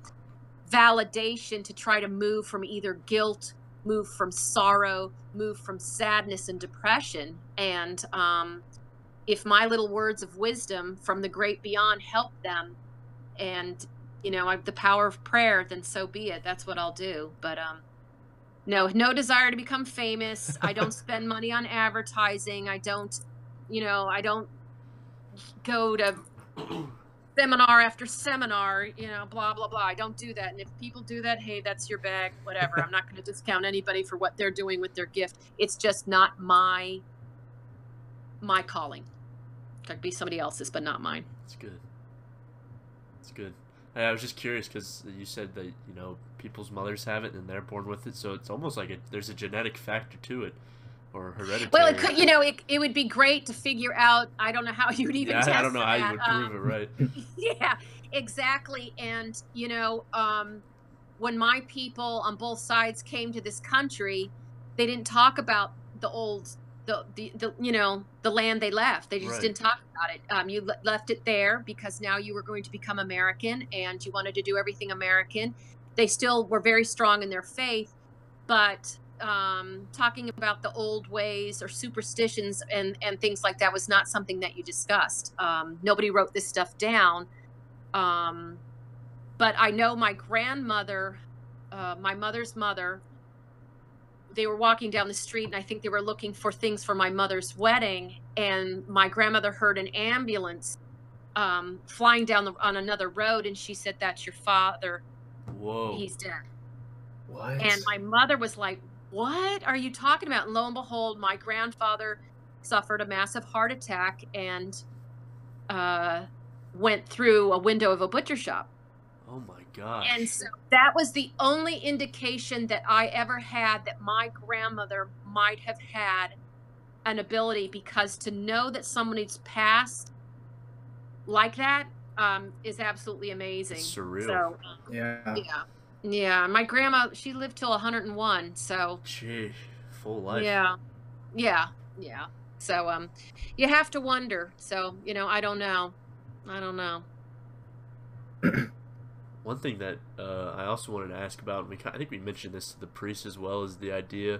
validation to try to move from either guilt move from sorrow move from sadness and depression. And um, if my little words of wisdom from the great beyond help them and you know the power of prayer then so be it. That's what i'll do. But um no no desire to become famous. I don't spend money on advertising. I don't you know i don't go to seminar after seminar you know blah blah blah. I don't do that. And if people do that hey that's your bag whatever. I'm not going to discount anybody for what they're doing with their gift. It's just not my my calling. It could be somebody else's but not mine. It's good. It's good. I was just curious because you said that you know people's mothers have it and they're born with it, so it's almost like it, there's a genetic factor to it, or hereditary. well it could you know it, it would be great to figure out i don't know how you would even Yeah, I don't know how you that. would Um, prove it, right? yeah exactly and you know um when my people on both sides came to this country they didn't talk about the old the, the, the you know the land they left they just Right. didn't talk about it um, you le- left it there because now you were going to become american and you wanted to do everything american they still were very strong in their faith but um, talking about the old ways or superstitions and, and things like that was not something that you discussed. Um, nobody wrote this stuff down. Um, but I know my grandmother, uh, my mother's mother, they were walking down the street and I think they were looking for things for my mother's wedding. And my grandmother heard an ambulance um, flying down the, on another road. And she said, That's your father. Whoa. He's dead. What? And my mother was like, What are you talking about? And lo and behold, my grandfather suffered a massive heart attack and uh, went through a window of a butcher shop. oh my gosh. And so that was the only indication that I ever had that my grandmother might have had an ability because to know that somebody's passed like that um, is absolutely amazing. It's surreal. So, yeah. yeah. Yeah. My grandma, she lived till 101. So, Gee, full life. yeah. Yeah. Yeah. So, um, you have to wonder. So, you know, I don't know. I don't know. One thing that uh, I also wanted to ask about, and we I think we mentioned this to the priest as well, is the idea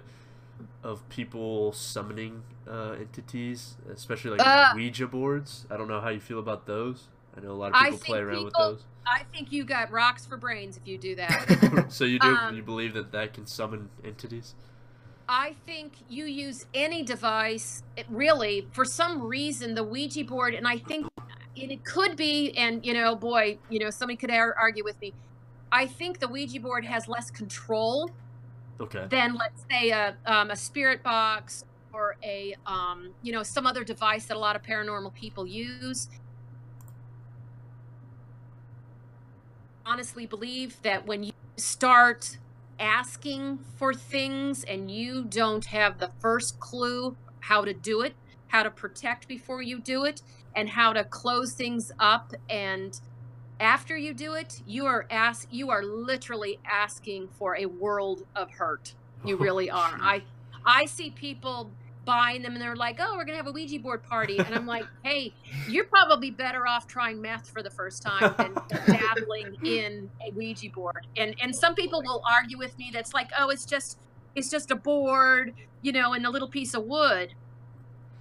of people summoning uh, entities, especially like Uh. Ouija boards. I don't know how you feel about those. I know a lot of people play around people- with I think you got rocks for brains if you do that. so you do Um, you believe that that can summon entities? I think you use any device, it really, for some reason, the Ouija board, and I think and it could be, and you know, boy, you know, somebody could ar- argue with me. I think the Ouija board has less control Okay. than, let's say, a, um, a spirit box or a, um, you know, some other device that a lot of paranormal people use. Honestly, believe that when you start asking for things and you don't have the first clue how to do it, how to protect before you do it, and how to close things up and after you do it, you are ask you are literally asking for a world of hurt. You oh, really are. I I see people buying them and they're like, "Oh, we're gonna have a Ouija board party," and I'm like, "Hey, you're probably better off trying meth for the first time than dabbling in a Ouija board." And and some people will argue with me that's like, "Oh, it's just it's just a board, you know, and a little piece of wood."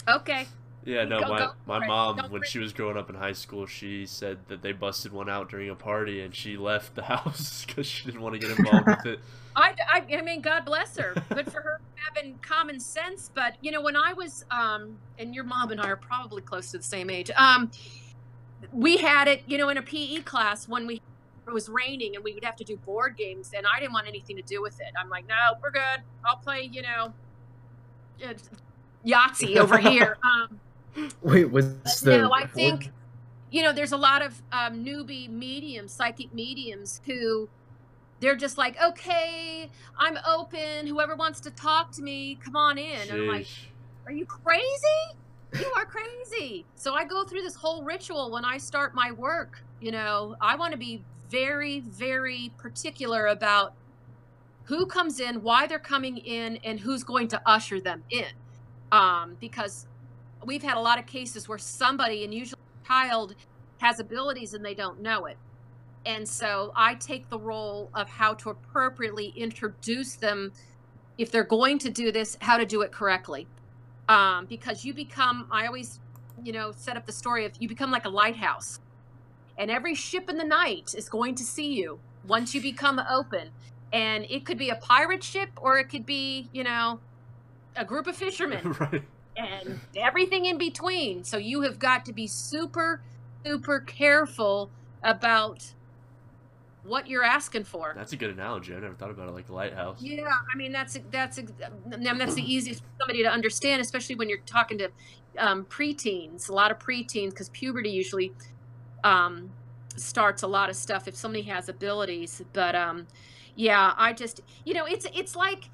Okay, Yeah, no, Go- my go my mom when she was growing up in high school, she said that they busted one out during a party and she left the house because she didn't want to get involved with it. I, I, I mean, God bless her. Good for her having common sense. But you know, when I was, um, and your mom and I are probably close to the same age. Um, we had it, you know, in a PE class when we it was raining and we would have to do board games, and I didn't want anything to do with it. I'm like, no, we're good. I'll play, you know, Yahtzee over here. Um, Wait, was the no, I think you know there's a lot of um, newbie mediums, psychic mediums who they're just like, okay, I'm open. Whoever wants to talk to me, come on in. And I'm like, are you crazy? You are crazy. So I go through this whole ritual when I start my work. You know, I want to be very, very particular about who comes in, why they're coming in, and who's going to usher them in. Um, because we've had a lot of cases where somebody, and usually a child, has abilities and they don't know it. And so I take the role of how to appropriately introduce them if they're going to do this, how to do it correctly. Um, because you become, I always, you know, set up the story of you become like a lighthouse. And every ship in the night is going to see you once you become open. And it could be a pirate ship or it could be, you know, a group of fishermen right. And everything in between. So you have got to be super, super careful about what you're asking for. That's a good analogy. I never thought about it like a lighthouse. Yeah, I mean that's that's I mean, that's the easiest for somebody to understand, especially when you're talking to um, preteens. A lot of preteens, because puberty usually um, starts a lot of stuff if somebody has abilities. But um, yeah, I just you know it's it's like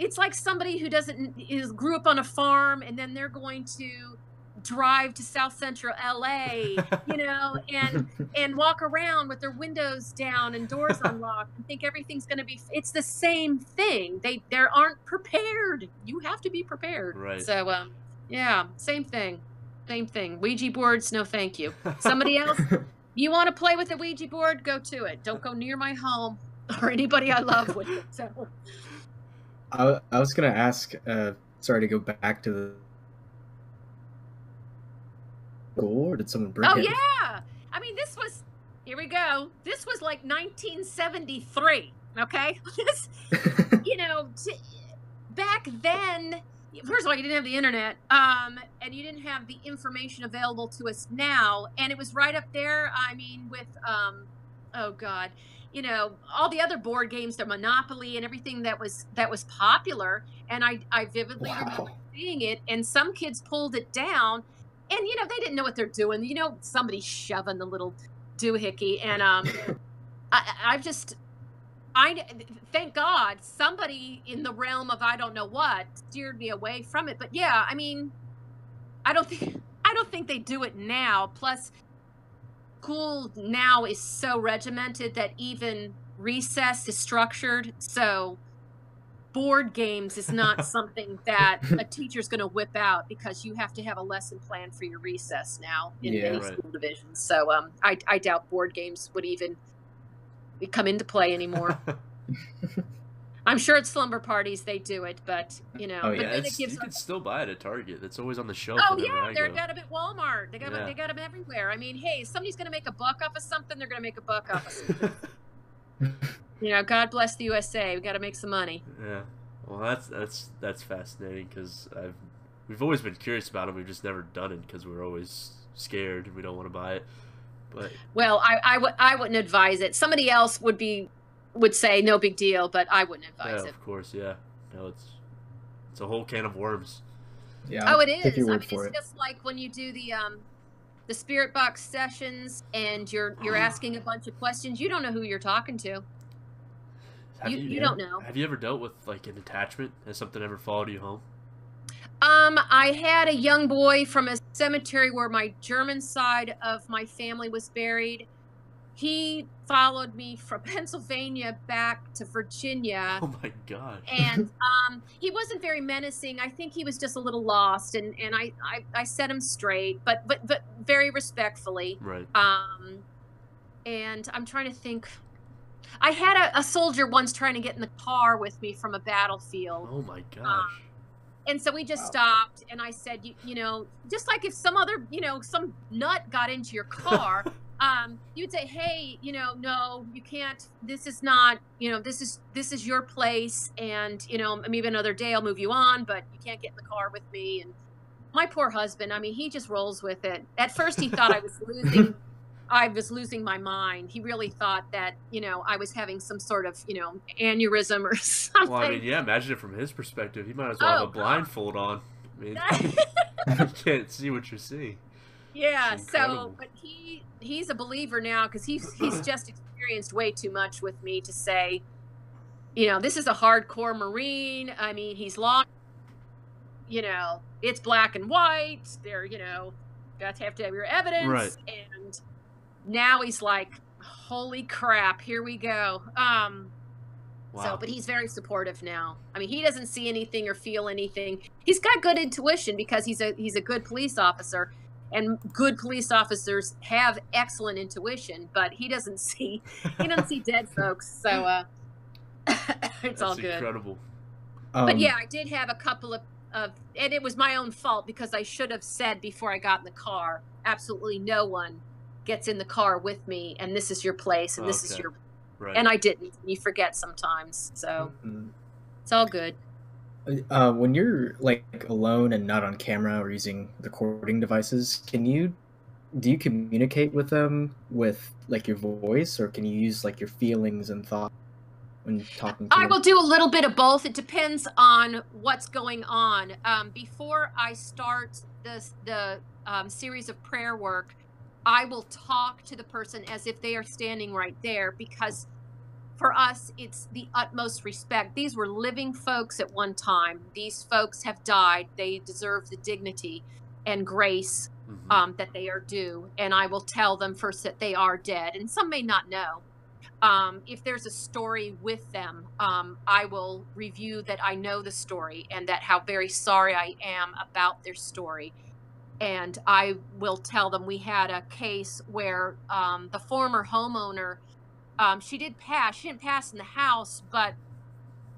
it's like somebody who doesn't is grew up on a farm and then they're going to drive to South Central LA, you know, and and walk around with their windows down and doors unlocked and think everything's going to be it's the same thing. They they aren't prepared. You have to be prepared. Right. so um yeah same thing same thing. Ouija boards no thank you. Somebody else you want to play with a ouija board? Go to it. Don't go near my home or anybody i love with it so I, I was gonna ask. Uh, sorry to go back to the. Or did someone break oh it? yeah i mean this was here we go this was like 1973 okay this you know, t- back then, first of all, you didn't have the internet, um, and you didn't have the information available to us now, and it was right up there. I mean, with um, oh god, you know, all the other board games, the Monopoly, and everything that was that was popular, and I I vividly remember seeing it, and some kids pulled it down, and you know they didn't know what they're doing. You know, somebody shoving the little doohickey, and um, I, I've just I thank God somebody in the realm of I don't know what steered me away from it. But yeah, I mean, I don't think I don't think they do it now. Plus, school now is so regimented that even recess is structured. So board games is not something that a teacher's going to whip out because you have to have a lesson plan for your recess now in Yeah. many Right. school divisions. So um, I, I doubt board games would even come into play anymore. I'm sure at slumber parties they do it, but you know, Oh, yeah, Yeah, then it gives you can still buy it at Target. It's always on the shelf. Oh yeah, they're got them at Walmart. They got Yeah. they got them everywhere. I mean, hey, somebody's gonna make a buck off of something. They're gonna make a buck off of something. you know, God bless the USA. We got to make some money. yeah. Well, that's that's that's fascinating because I've we've always been curious about it. We've just never done it because we're always scared and we don't want to buy it. But Well, I I would I wouldn't advise it. Somebody else would be would say no big deal, but I wouldn't yeah, advise it. of course, yeah. No, it's it's a whole can of worms. Yeah. Oh, it is. I mean, it's it. just like when you do the um the spirit box sessions and you're you're asking a bunch of questions. You don't know who you're talking to. Have You, you, you don't know. have you ever dealt with like an attachment? Has something ever followed you home? Um, I had a young boy from a cemetery where my German side of my family was buried. He followed me from Pennsylvania back to Virginia. Oh my god. and um, he wasn't very menacing. I think he was just a little lost, and, and I, I, I set him straight, but but but very respectfully. Right. Um, and I'm trying to think. I had a, a soldier once trying to get in the car with me from a battlefield, Oh my gosh. and so we just Wow. stopped. And I said, you, you know, just like if some other, you know, some nut got into your car, um, you'd say, hey, you know, no, you can't. This is not, you know, this is this is your place, and you know, maybe another day I'll move you on, but you can't get in the car with me. And my poor husband, I mean, he just rolls with it. At first, he thought I was losing. I was losing my mind. He really thought that, you know, I was having some sort of, you know, aneurysm or something. Well, I mean, yeah. Imagine it from his perspective. He might as well have Oh, a God. blindfold on. I mean, you can't see what you're seeing. Yeah, so but he he's a believer now because he's he's just experienced way too much with me to say, you know, this is a hardcore Marine. I mean, he's long. You know, it's black and white. They're you know, got to have to have your evidence. Right. And now he's like, holy crap, here we go. Um. Wow. So, but he's very supportive now. I mean, he doesn't see anything or feel anything. He's got good intuition because he's a he's a good police officer, and good police officers have excellent intuition. But he doesn't see he doesn't see dead folks, so uh, it's That's all good. incredible. Um, But yeah, I did have a couple of, of, and it was my own fault because I should have said before I got in the car, absolutely no one gets in the car with me, and this is your place, and this is your, Right. and I didn't. You forget sometimes, so mm, it's all good. Uh, when you're like alone and not on camera or using recording devices, can you do you communicate with them with like your voice, or can you use like your feelings and thought when talking to I them? will do a little bit of both. It depends on what's going on. Um, before I start the the um, series of prayer work, I will talk to the person as if they are standing right there because for us it's the utmost respect. These were living folks at one time. These folks have died. They deserve the dignity and grace Mhm. um, that they are due, and I will tell them first that they are dead, and some may not know. Um, if there's a story with them, um, I will review that I know the story and that how very sorry I am about their story. And I will tell them we had a case where um, the former homeowner, um, she did pass. She didn't pass in the house, but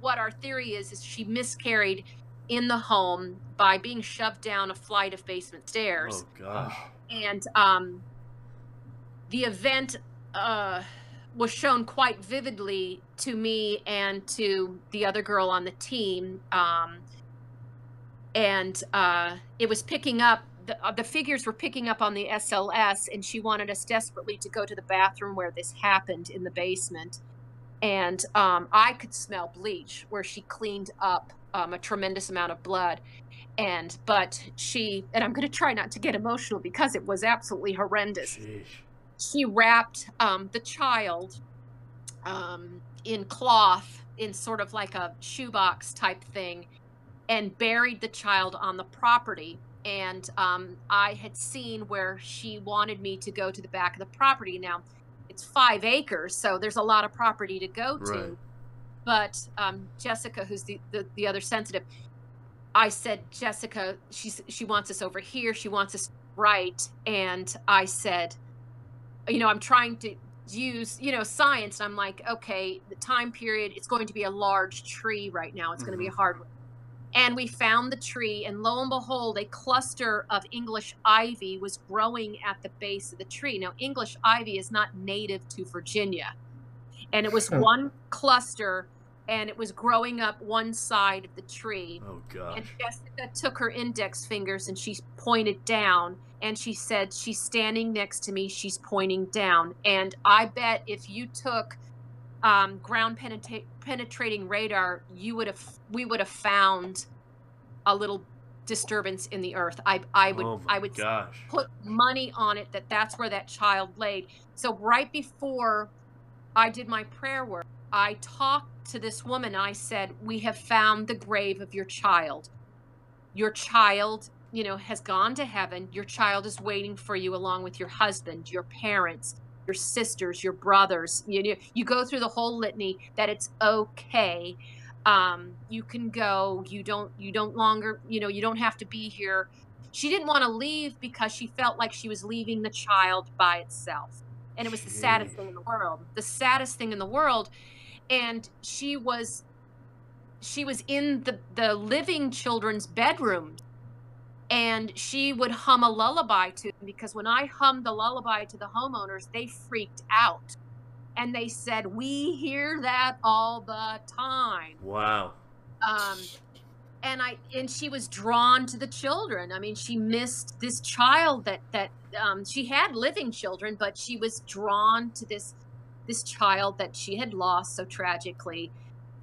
what our theory is is she miscarried in the home by being shoved down a flight of basement stairs Oh gosh. and um, the event uh, was shown quite vividly to me and to the other girl on the team um, and uh, it was picking up the, uh, the figures were picking up on the sls and she wanted us desperately to go to the bathroom where this happened in the basement. And um, i could smell bleach where she cleaned up um, a tremendous amount of blood. And but she and i'm going to try not to get emotional because it was absolutely horrendous. She wrapped um, the child um, in cloth in sort of like a shoebox type thing and buried the child on the property and um, i had seen where she wanted me to go to the back of the property. Now it's five acres so there's a lot of property to go to. Right. but um, jessica who's the, the, the other sensitive i said jessica she's she wants us over here. She wants us right. And i said you know i'm trying to use you know science. I'm like okay the time period it's going to be a large tree right now. It's going to be a hardwood and we found the tree and lo and behold a cluster of english ivy was growing at the base of the tree now english ivy is not native to virginia and it was oh. one cluster and it was growing up one side of the tree Oh God. and. Jessica took her index fingers and she pointed down and she said, She's standing next to me, she's pointing down. And I bet if you took um, ground penetra- penetrating radar, you would have we would have found a little disturbance in the earth. I I would oh I would gosh. put money on it that that's where that child laid. So right before I did my prayer work, I talked to this woman. I said, "We have found the grave of your child. Your child, you know, has gone to heaven. Your child is waiting for you along with your husband, your parents, your sisters, your brothers. You know, you go through the whole litany that it's okay. Um, you can go. You don't. You don't longer. You know, you don't have to be here." She didn't want to leave because she felt like she was leaving the child by itself. And it was the saddest thing in the world. The saddest thing in the world. And she was she was in the, the living children's bedroom and she would hum a lullaby to them because when I hummed the lullaby to the homeowners, they freaked out. And they said, We hear that all the time Wow. um, and I and she was drawn to the children. I mean, she missed this child that that um, she had living children, but she was drawn to this this child that she had lost so tragically,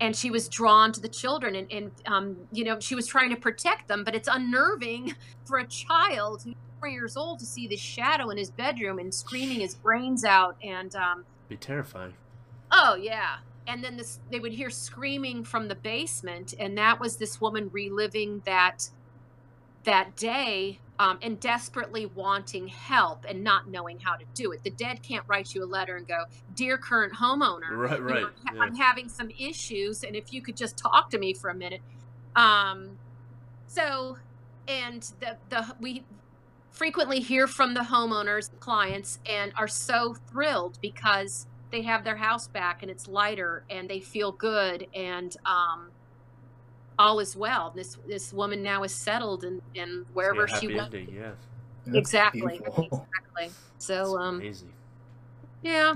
and she was drawn to the children. And, and um, you know, she was trying to protect them, but it's unnerving for a child who's four years old to see this shadow in his bedroom and screaming his brains out. And um, Be terrifying. Oh yeah. And then this they would hear screaming from the basement and that was this woman reliving that that day um, and desperately wanting help and not knowing how to do it. The dead can't write you a letter and go, "Dear current homeowner, Right, you know. I'm, yeah. I'm having some issues and if you could just talk to me for a minute." Um so and the the we frequently hear from the homeowners clients and are so thrilled because they have their house back and it's lighter and they feel good and um, all is well. This this woman now is settled and and wherever yeah, she went. ending, yeah. Exactly. Exactly. So It's um, amazing. yeah,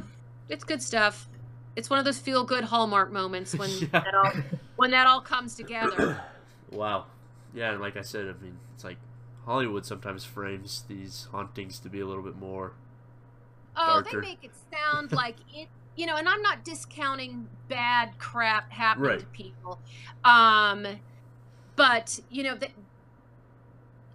it's good stuff. It's one of those feel good hallmark moments when Yeah. that all when that all comes together. wow. Yeah, and like I said, I mean, it's like Hollywood sometimes frames these hauntings to be a little bit more. Oh, Darker. they make it sound like it, you know, and I'm not discounting bad crap happening Right. to people. Um, but, you know, that,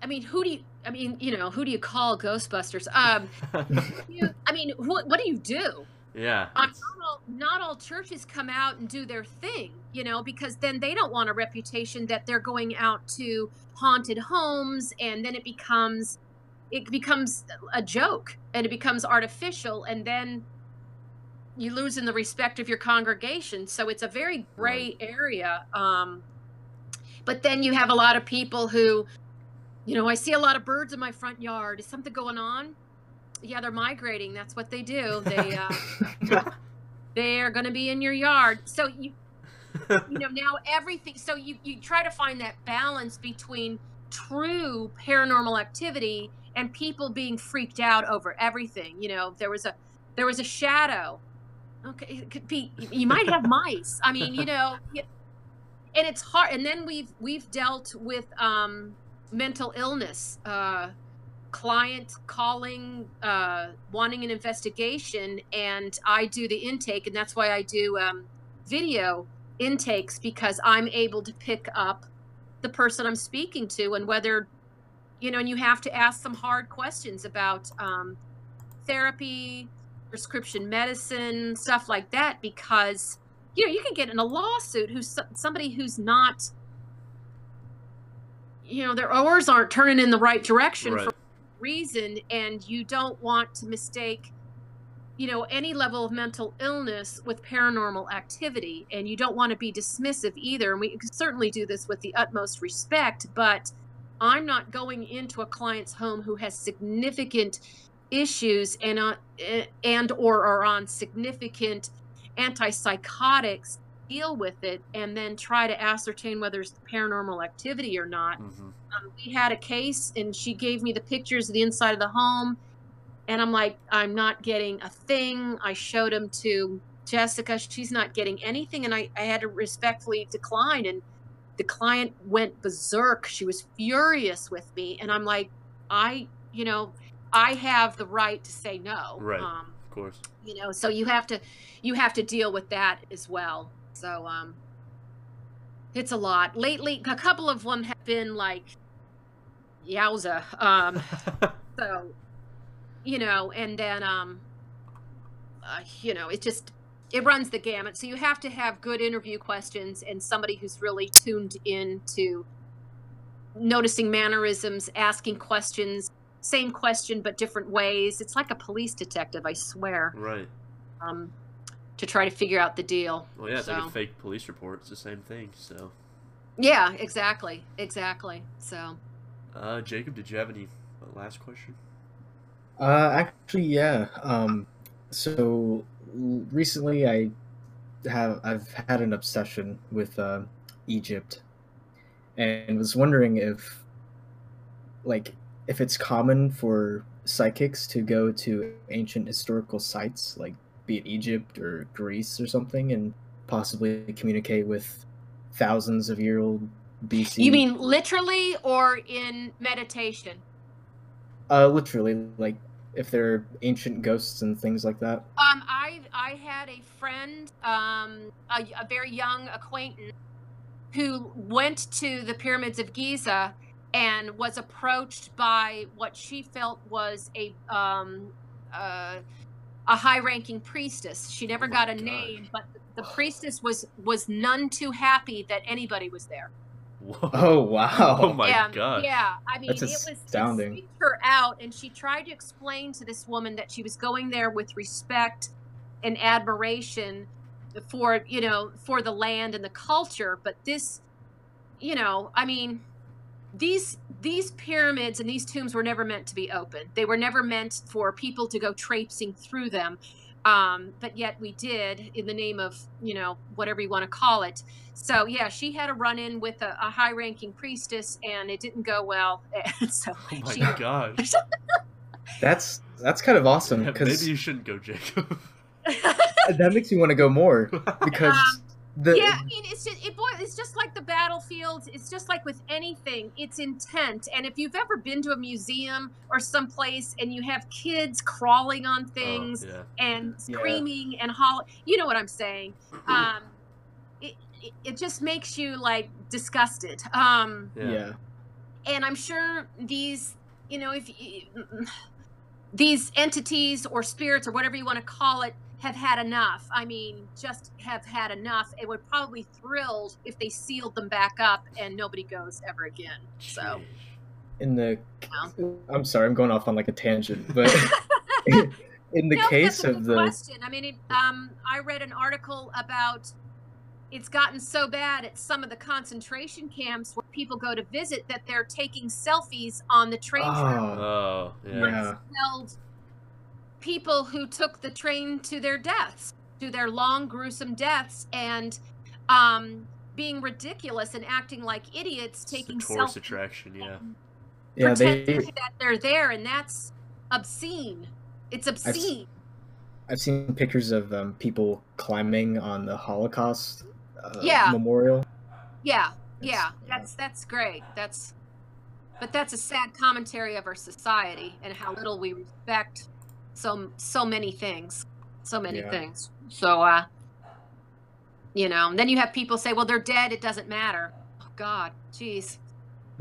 I mean, who do you, I mean, you know, who do you call Ghostbusters? Um, you, I mean, what, what do you do? yeah. Um, not, all, not all churches come out and do their thing, you know, because then they don't want a reputation that they're going out to haunted homes and then it becomes it becomes a joke and it becomes artificial and then you lose in the respect of your congregation. So it's a very gray area um, but then you have a lot of people who you know i see a lot of birds in my front yard. Is something going on? Yeah they're migrating. That's what they do. They uh, they're going to be in your yard. So you you know now everything so you you try to find that balance between true paranormal activity and people being freaked out over everything. You know there was a there was a shadow okay it could be you might have mice. I mean you know and it's hard and then we've we've dealt with um mental illness uh client calling uh wanting an investigation and i do the intake and that's why i do um video intakes because I'm able to pick up the person I'm speaking to and whether, you know, and you have to ask some hard questions about um, therapy, prescription medicine, stuff like that, because, you know, you can get in a lawsuit who's somebody who's not, you know, their oars aren't turning in the right direction Right. for reason, and you don't want to mistake you know any level of mental illness with paranormal activity and you don't want to be dismissive either and we can certainly do this with the utmost respect but i'm not going into a client's home who has significant issues and uh, and or are on significant antipsychotics deal with it and then try to ascertain whether it's paranormal activity or not. Mm-hmm. um, we had a case and she gave me the pictures of the inside of the home and i'm like i'm not getting a thing. I showed them to jessica. She's not getting anything and i, I had to respectfully decline and the client went berserk. She was furious with me and i'm like i you know i have the right to say no Right. um, Of course. you know so you have to you have to deal with that as well so um it's a lot lately a couple of them have been like yowza um so you know and then um uh, you know it just it runs the gamut so you have to have good interview questions and somebody who's really tuned in to noticing mannerisms asking questions same question but different ways it's like a police detective i swear right. um to try to figure out the deal Well, yeah, it's like a fake police report. It's the same thing. So, yeah exactly exactly so uh, Jacob, did you have any uh, last question? Uh, actually, yeah. Um, so recently, I have I've had an obsession with uh, Egypt, and was wondering if, like, if it's common for psychics to go to ancient historical sites, like be it Egypt or Greece or something, and possibly communicate with thousands of year old BC. you mean literally or in meditation uh, literally, like if there are ancient ghosts and things like that? Um, I I had a friend, um, a, a very young acquaintance, who went to the pyramids of Giza and was approached by what she felt was a um, uh, a high-ranking priestess. She never Oh got a God. name, but the priestess was was none too happy that anybody was there. Whoa. Oh wow! Oh my yeah, god. Yeah, I mean, That's it was astounding. It freaked her out, and she tried to explain to this woman that she was going there with respect and admiration for you know for the land and the culture. But this, you know, I mean, these these pyramids and these tombs were never meant to be open. They were never meant for people to go traipsing through them. Um, but yet we did in the name of you know whatever you want to call it. So yeah, she had a run in with a, a high ranking priestess, and it didn't go well. So Oh my she, gosh. That's that's kind of awesome Yeah, Maybe you shouldn't go, Jacob. that makes me want to go more because Um, the yeah, I mean, it's just it, boy, it's just like the battlefields. It's just like with anything, it's intent. And if you've ever been to a museum or someplace and you have kids crawling on things Oh, yeah. and Yeah. screaming and holler, you know what I'm saying? Um, it, it it just makes you like disgusted. Um, yeah. yeah. and I'm sure these, you know, if these entities or spirits or whatever you want to call it have had enough. I mean, just have had enough. It would probably thrilled if they sealed them back up and nobody goes ever again. So, in the I'm sorry, I'm going off on like a tangent, but in the No, case that's a of good the question. I mean, it, um, I read an article about it's gotten so bad at some of the concentration camps where people go to visit that they're taking selfies on the train track. oh, Oh, yeah. Yeah. held people who took the train to their deaths, to their long, gruesome deaths, and um, being ridiculous and acting like idiots, It's the taking tourist selfies, attraction, yeah. yeah, they pretending that they're there, and that's obscene. It's obscene. I've seen pictures of um, people climbing on the Holocaust uh, Yeah. memorial. Yeah, yeah, that's that's great. That's, but that's a sad commentary of our society and how little we respect so so many things, so many Yeah. things. So, uh, you know, and then you have people say, "Well, they're dead. It doesn't matter." Oh, God, jeez,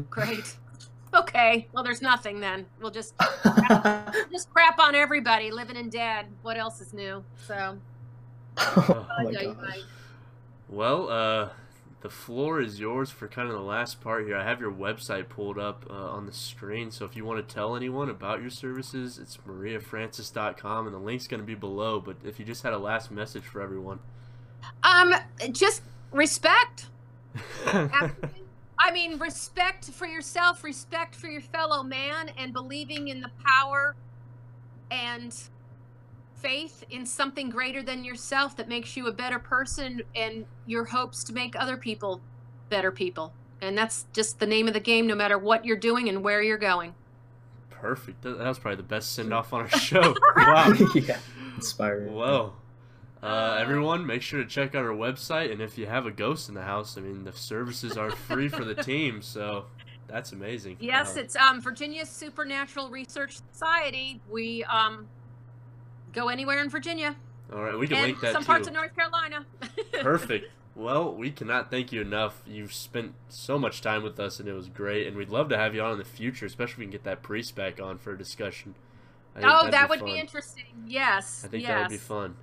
great. okay, well, there's nothing then. We'll just just crap on everybody, living and dead. What else is new? So, oh my Ay, ay, gosh. Well, uh, the floor is yours for kind of the last part here. I have your website pulled up uh, on the screen, so if you want to tell anyone about your services, it's mariafrancis.com, and the link's going to be below. But if you just had a last message for everyone. um, just respect. I mean, respect for yourself, respect for your fellow man, and believing in the power and faith in something greater than yourself that makes you a better person and your hopes to make other people better people. And that's just the name of the game, no matter what you're doing and where you're going. Perfect. That that was probably the best send off on our show. wow. yeah, inspiring. Well, uh, everyone, make sure to check out our website. And if you have a ghost in the house, I mean, the services are free for the team. So that's amazing. Yes, it's um, Virginia Supernatural Research Society. We um, go anywhere in Virginia all right. We can and link that some too. parts of North Carolina. Perfect. Well, we cannot thank you enough. You've spent so much time with us, and it was great. And we'd love to have you on in the future, especially if we can get that priest back on for a discussion. Oh, that be would fun. be interesting. Yes. I think yes. that would be fun.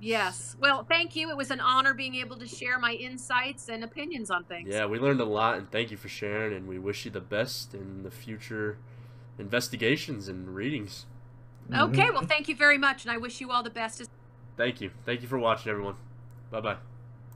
Yes. Well, thank you. It was an honor being able to share my insights and opinions on things. Yeah, we learned a lot, and thank you for sharing. And we wish you the best in the future investigations and readings. Okay. Mhm. Well, thank you very much, and I wish you all the best. Thank you. Thank you for watching, everyone. Bye bye.